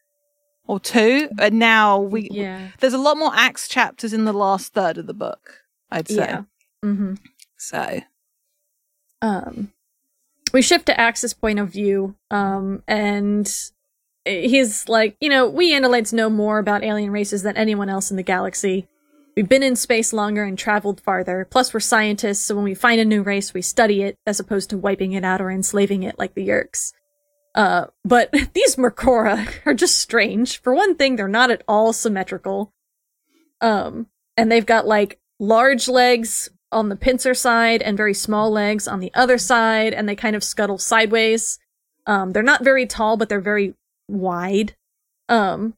or two, and now we yeah. there's a lot more Ax chapters in the last third of the book. I'd say Yeah. Mm-hmm. so. um we shift to Ax's point of view um and he's like you know we Andalites know more about alien races than anyone else in the galaxy we've been in space longer and traveled farther plus we're scientists so when we find a new race we study it as opposed to wiping it out or enslaving it like the Yeerks uh but these Mercora are just strange for one thing they're not at all symmetrical um and they've got like large legs on the pincer side and very small legs on the other side, and they kind of scuttle sideways. Um, they're not very tall, but they're very wide. Um,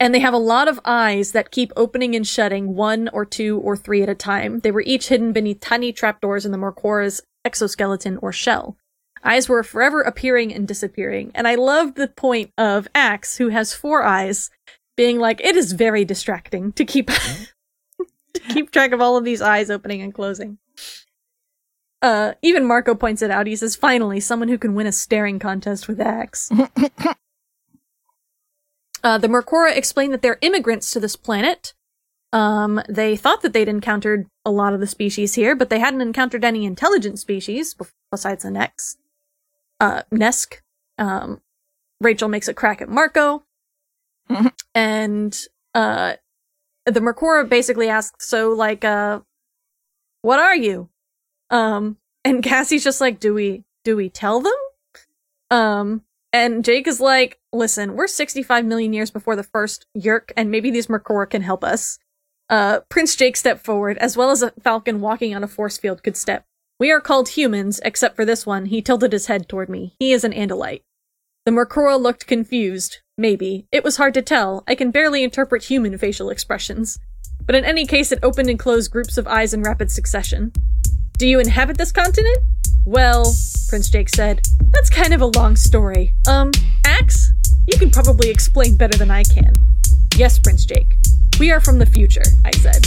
and they have a lot of eyes that keep opening and shutting one or two or three at a time. They were each hidden beneath tiny trapdoors in the Mercora's exoskeleton or shell. Eyes were forever appearing and disappearing, and I love the point of Ax, who has four eyes, being like, it is very distracting to keep to keep track of all of these eyes opening and closing. Uh, even Marco points it out. He says, finally, someone who can win a staring contest with Ax. uh, the Mercora explain that they're immigrants to this planet. Um, they thought that they'd encountered a lot of the species here, but they hadn't encountered any intelligent species besides the Nex. Uh, Nesk. Um, Rachel makes a crack at Marco. and, uh, the Mercora basically asks, so like, uh, what are you? Um, and Cassie's just like, do we, do we tell them? Um, and Jake is like, listen, we're 65 million years before the first Yeerk, and maybe these Mercora can help us. Uh, Prince Jake stepped forward, as well as a falcon walking on a force field could step. We are called humans, except for this one. He tilted his head toward me. He is an Andalite. The Mercora looked confused. Maybe. It was hard to tell. I can barely interpret human facial expressions. But in any case, it opened and closed groups of eyes in rapid succession. Do you inhabit this continent? Well, Prince Jake said, that's kind of a long story. Um, Ax? You can probably explain better than I can. Yes, Prince Jake. We are from the future, I said.